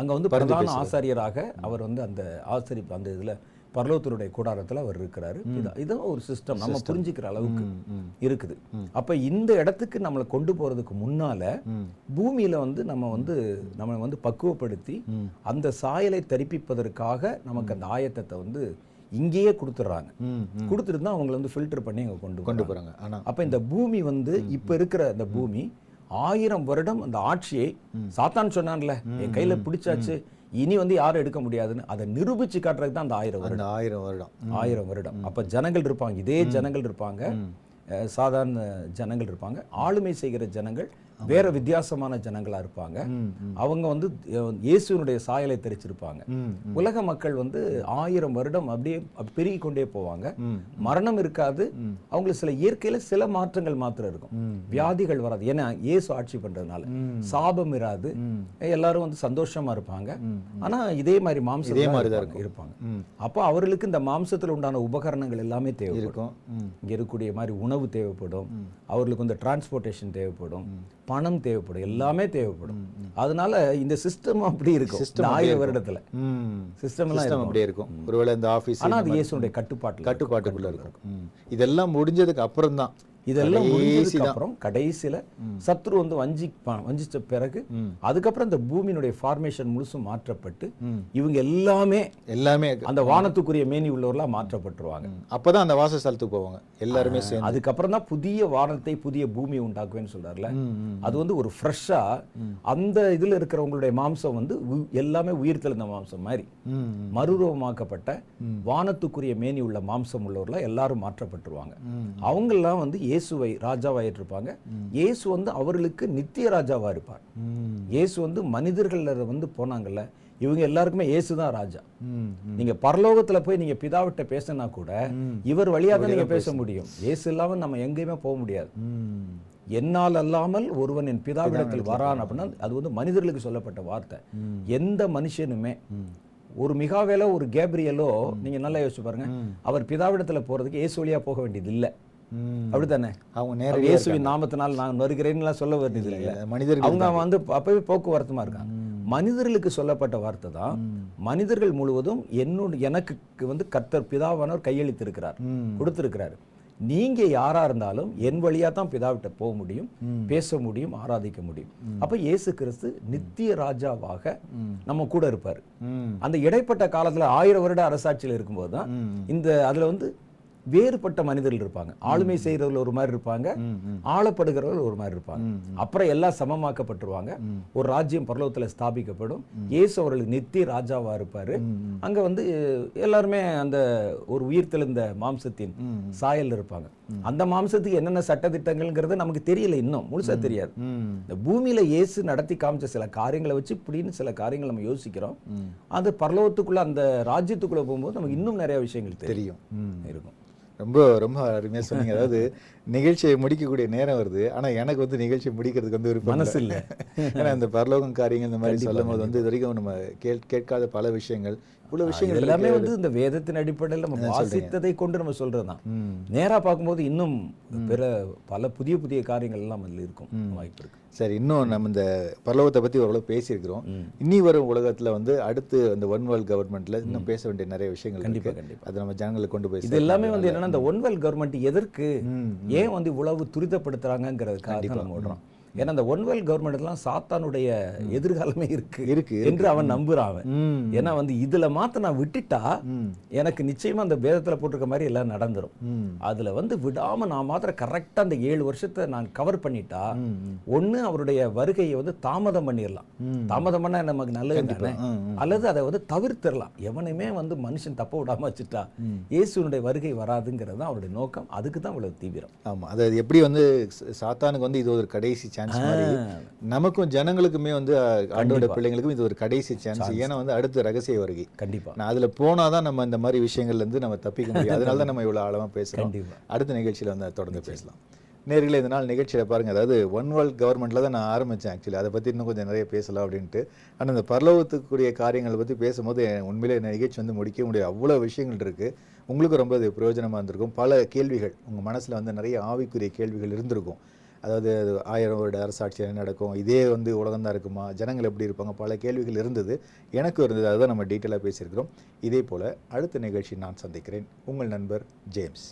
அங்க வந்து பிரதான ஆசாரியராக அவர் வந்து அந்த ஆசரிப்பு அந்த இதுல பரலோகத்தினுடைய கூடாரத்துல அவர் இருக்கிறாரு. இது- இதுதான் ஒரு சிஸ்டம் நம்ம புரிஞ்சுக்கிற அளவுக்கு இருக்குது. அப்ப இந்த இடத்துக்கு நம்மளை கொண்டு போறதுக்கு முன்னால பூமியில வந்து நம்ம வந்து நம்ம வந்து பக்குவப்படுத்தி அந்த சாயலை தரிப்பிப்பதற்காக நமக்கு அந்த ஆயத்தத்தை வந்து இங்கேயே கொடுத்துட்றாங்க. கொடுத்துட்டு தான் அவங்களை வந்து ஃபில்டர் பண்ணி அங்க கொண்டு கொண்டு போறாங்க. போறாங்க ஆனா அப்ப இந்த பூமி வந்து இப்ப இருக்கிற இந்த பூமி ஆயிரம் வருடம் அந்த ஆட்சியை சாத்தான் சொன்னான்ல என் கையில பிடிச்சாச்சு. இனி வந்து யாரும் எடுக்க முடியாதுன்னு அதை நிரூபிச்சு காட்டுறதுக்கு தான் அந்த ஆயிரம் வருடம். ஆயிரம் வருடம். ஆயிரம் வருடம். அப்ப ஜனங்கள் இருப்பாங்க. இதே ஜனங்கள் இருப்பாங்க. சாதாரண ஜனங்கள் இருப்பாங்க. ஆளுமை செய்கிற ஜனங்கள் வேற வித்தியாசமான ஜனங்களா இருப்பாங்க. அவங்க வந்து அஹ், இயேசுவினுடைய சாயலை தெரிச்சிருப்பாங்க உலக மக்கள் வந்து ஆயிரம் வருடம் அப்படியே பெருகி கொண்டே போவாங்க. மரணம் இருக்காது. அவங்களுக்கு சில இயற்கையில சில மாற்றங்கள் மாத்திரம் இருக்கும். வியாதிகள் வராது. ஏன்னா இயேசு ஆட்சி பண்றதுனால. சாபம் இராது. எல்லாரும் வந்து சந்தோஷமா இருப்பாங்க. ஆனா இதே மாதிரி மாம்சம் இதே மாதிரி தான் இருப்பாங்க. அப்போ அவர்களுக்கு இந்த மாம்சத்துல உண்டான உபகரணங்கள் எல்லாமே தேவைப்படும். இங்க இருக்கக்கூடிய மாதிரி உணவு தேவைப்படும். அவர்களுக்கு வந்து டிரான்ஸ்போர்ட்டேஷன் தேவைப்படும். பணம் தேவைப்படும். எல்லாமே தேவைப்படும். அதனால இந்த சிஸ்டம் அப்படி இருக்கும். இந்த ஆயிரம் வருடத்துல. சிஸ்டம் எல்லாம் சிஸ்டம் அப்படியே இருக்கும். ஒருவேளை இந்த ஆஃபீஸ் ஆனா அது இயேசுனுடைய கட்டுப்பாட்டுல கட்டுப்பாட்டுக்குள்ள இருக்கும். இதெல்லாம் முடிஞ்சதுக்கு அப்புறம் தான் இதெல்லாம் அப்புறம் கடைசியில சத்ரு வந்து வஞ்சி வஞ்சிச்ச பிறகு அதுக்கப்புறம் இந்த பூமியினுடைய ஃபார்மேஷன் முழுசும் மாற்றப்பட்டு இவங்க எல்லாமே எல்லாமே அந்த வானத்துக்குரிய மேனி உள்ளவர்களா மாற்றப்பட்டுருவாங்க. அப்பதான் அந்த வாசஸ்தலத்துக்கு போவாங்க. எல்லாருமே சேர்ந்து. அதுக்கப்புறம் தான் புதிய வானத்தை புதிய பூமியை உண்டாக்குவேன்னு சொல்றாருல. அது வந்து ஒரு ஃப்ரெஷ்ஷா அந்த இதுல இருக்கிறவங்களுடைய மாம்சம் வந்து எல்லாமே உயிர் தெளிந்த மாம்சம் மாதிரி. மறுரூபமாக்கப்பட்ட வானத்துக்குரிய மேனி உள்ள மாம்சம் உள்ளவர்களா எல்லாரும் மாற்றப்பட்டுருவாங்க. அவங்கெல்லாம் வந்து இயேசுவை ராஜாவா ஏற்றிருப்பாங்க. இயேசு வந்து அவர்களுக்கு நித்திய ராஜாவா இருப்பார். இயேசு வந்து மனிதர்கள வந்து போனாங்கல்ல இவங்க எல்லாருக்குமே இயேசு தான் ராஜா. நீங்க பரலோகத்துல போய் நீங்க பிதாவிட்ட பேசினா கூட இவர் வழியா தான் நீங்க பேச முடியும். இயேசு இல்லாம நம்ம எங்கேயுமே போக முடியாது. என்னால் அல்லாமல் ஒருவன் என் பிதாவிடத்தில் வரான் அப்படின்னா அது வந்து மனிதர்களுக்கு சொல்லப்பட்ட வார்த்தை. எந்த மனுஷனுமே ஒரு மிகாவேலோ ஒரு கேப்ரியலோ நீங்க நல்லா யோசிச்சு பாருங்க அவர் பிதாவிடத்துல போறதுக்கு இயேசு வழியா போக வேண்டியது இல்ல அப்படித்தானே? அவங்க நேரடியாக இயேசுவின் நாமத்தினால் நான் வருகிறேன்னு சொல்ல வேண்டியது இல்லை மனிதர்கள் அவங்க வந்து அப்பவே போக்குவரத்துமா இருக்காங்க. மனிதர்களுக்கு சொல்லப்பட்ட வார்த்தை தான் மனிதர்கள் முழுவதும் என்னோட எனக்கு வந்து கர்த்தர் பிதாவானவர் கையளித்திருக்கிறார் கொடுத்திருக்கிறார். நீங்க யாரா இருந்தாலும் என் வழியா தான் பிதாவிட்ட போக முடியும் பேச முடியும் ஆராதிக்க முடியும். அப்ப இயேசு கிறிஸ்து நித்திய ராஜாவாக நம்ம கூட இருப்பார். அந்த இடைப்பட்ட காலத்துல ஆயிரம் வருட அரசாட்சியில் இருக்கும்போது தான் இந்த அதுல வந்து வேறுபட்ட மனிதர்கள் இருப்பாங்க. ஆளுமை செய்கிறவர்கள் ஒரு மாதிரி இருப்பாங்க. ஆளப்படுகிறவர்கள் ஒரு மாதிரி இருப்பாங்க. அப்புறம் எல்லாம் சமமாக்கப்பட்டுருவாங்க. ஒரு ராஜ்யம் பரலோகத்துல ஸ்தாபிக்கப்படும். இயேசு அவர்களுக்கு நித்திய ராஜாவா இருப்பாரு. அங்க வந்து எல்லாருமே அந்த ஒரு உயிர் தெளிந்த மாம்சத்தின் சாயல் இருப்பாங்க. அந்த மாம்சத்துக்கு என்னென்ன சட்டதிட்டங்கள்ங்கிறது நமக்கு தெரியல இன்னும். முழுசா தெரியாது. இந்த பூமியில இயேசு நடத்தி காமிச்ச சில காரியங்களை வச்சு இப்படின்னு சில காரியங்கள் நம்ம யோசிக்கிறோம். அது பரலோகத்துக்குள்ள அந்த ராஜ்யத்துக்குள்ள போகும்போது நமக்கு இன்னும் நிறைய விஷயங்கள் தெரியும். இருக்கும். ரொம்ப ரொம்ப அருமையாக சொன்னீங்க. அதாவது நிகழ்ச்சியை முடிக்கக்கூடிய நேரம் வருது. ஆனா எனக்கு வந்து நிகழ்ச்சியை முடிக்கிறதுக்கு வந்து ஒரு மனசு இல்ல. ஏன்னா இந்த பரலோகம் காரியங்கள் இந்த மாதிரி சொல்லும் போது வந்து இது வரைக்கும் நம்ம கேள் கேட்காத பல விஷயங்கள் இவ்வளவு இது விஷயங்கள் எல்லாமே. வந்து இந்த வேதத்தின் அடிப்படையில் நம்ம வாசித்ததை கொண்டு நம்ம சொல்றதுதான் ம். நேரா பார்க்கும்போது இன்னும் பிற பல புதிய புதிய காரியங்கள் எல்லாம் அதில் இருக்கும். வாய்ப்பு இருக்கு. சரி இன்னும் நம்ம இந்த பரலோகத்தை பத்தி ஓரளவு பேசியிருக்கிறோம். இனி வரும் உலகத்துல வந்து அடுத்து அந்த ஒன் வேர்ல்ட் கவர்மெண்ட்ல இன்னும் பேச வேண்டிய நிறைய விஷயங்கள் கண்டிப்பா, இருக்கு. கண்டிப்பா. அது நம்ம ஜனங்களுக்கு கொண்டு போய் இது எல்லாமே வந்து என்னன்னா இந்த ஒன்வெல் கவர்மெண்ட் எதற்கு ஏன் வந்து இவ்வளவு துரிதப்படுத்துறாங்கிறதுக்காக தான் நம்ம ஓடுறோம். ஏன்னா இந்த ஒன்வெல் கவர்மெண்ட்லாம் சாத்தானுடைய எதிர்காலமே இருக்கு இருக்கு, என்று அவன் நம்புறான் அவன். ஏன்னா வந்து இதுல மாத்த நான் விட்டுட்டா எனக்கு நிச்சயமா அந்த வேதத்துல போட்டிருக்க மாதிரி எல்லாம் நடந்துரும். அதுல வந்து விடாம நான் மாத்திரம் கரெக்டா அந்த ஏழு வருஷத்தை நான் கவர் பண்ணிட்டா. ஒண்ணு அவருடைய வருகையை வந்து தாமதம் பண்ணிடலாம். தாமதம் பண்ணா நமக்கு நல்லது தானே. அல்லது அதை வந்து தவிர்த்திடலாம் எவனையுமே வந்து மனுஷன் தப்ப விடாம வச்சுட்டா இயேசுனுடைய வருகை வராதுங்கிறது தான் அவருடைய நோக்கம். அதுக்கு தான் இவ்வளவு தீவிரம். ஆமா. அது எப்படி வந்து சாத்தானுக்கு வந்து இது ஒரு கடைசி சான்ஸ் மாதிரி நமக்கும் ஜனங்களுக்குமே வந்து ஆண்டவருடைய பிள்ளைங்களுக்கும் இது ஒரு கடைசி சான்ஸ் ஏன்னா வந்து அடுத்த ரகசிய வருகை. கண்டிப்பா. நான் அதுல போனாதான் நம்ம இந்த மாதிரி விஷயங்கள்ல இருந்து நம்ம தப்பிக்க முடியும். [laughs] அதனால தான் நம்ம இவ்வளவு ஆழமா பேசுறோம் கண்டிப்பா. அடுத்த நிகழ்ச்சியில வந்து தொடர்ந்து பேசலாம். நேர்களே இந்த நாள் நிகழ்ச்சியில பாருங்க. அதாவது ஒன் வேர்ல்ட் கவர்மெண்ட்ல தான் நான் ஆரம்பிச்சேன் ஆக்சுவலி அதை பத்தி இன்னும் கொஞ்சம் நிறைய பேசலாம் அப்படின்ட்டு. ஆனா இந்த பரலோகத்துக்குரிய காரியங்களை பத்தி பேசும்போது உண்மையிலே நிகழ்ச்சி வந்து முடிக்க முடியாது அவ்வளவு விஷயங்கள் இருக்கு. உங்களுக்கு ரொம்ப அது பிரயோஜனமா இருந்திருக்கும். பல கேள்விகள் உங்க மனசுல வந்து நிறைய ஆவிக்குரிய கேள்விகள் இருந்திருக்கும். அதாவது அது ஆயிரம் வருட அரசாட்சி என்ன நடக்கும். இதே வந்து உலகம் தான் இருக்குமா? ஜனங்கள் எப்படி இருப்பாங்க? பல கேள்விகள் இருந்தது. எனக்கும் இருந்தது. அதுதான் நம்ம டீட்டெயிலாக பேசியிருக்கிறோம். இதே போல் அடுத்த நிகழ்ச்சி நான் சந்திக்கிறேன். உங்கள் நண்பர் ஜேம்ஸ்.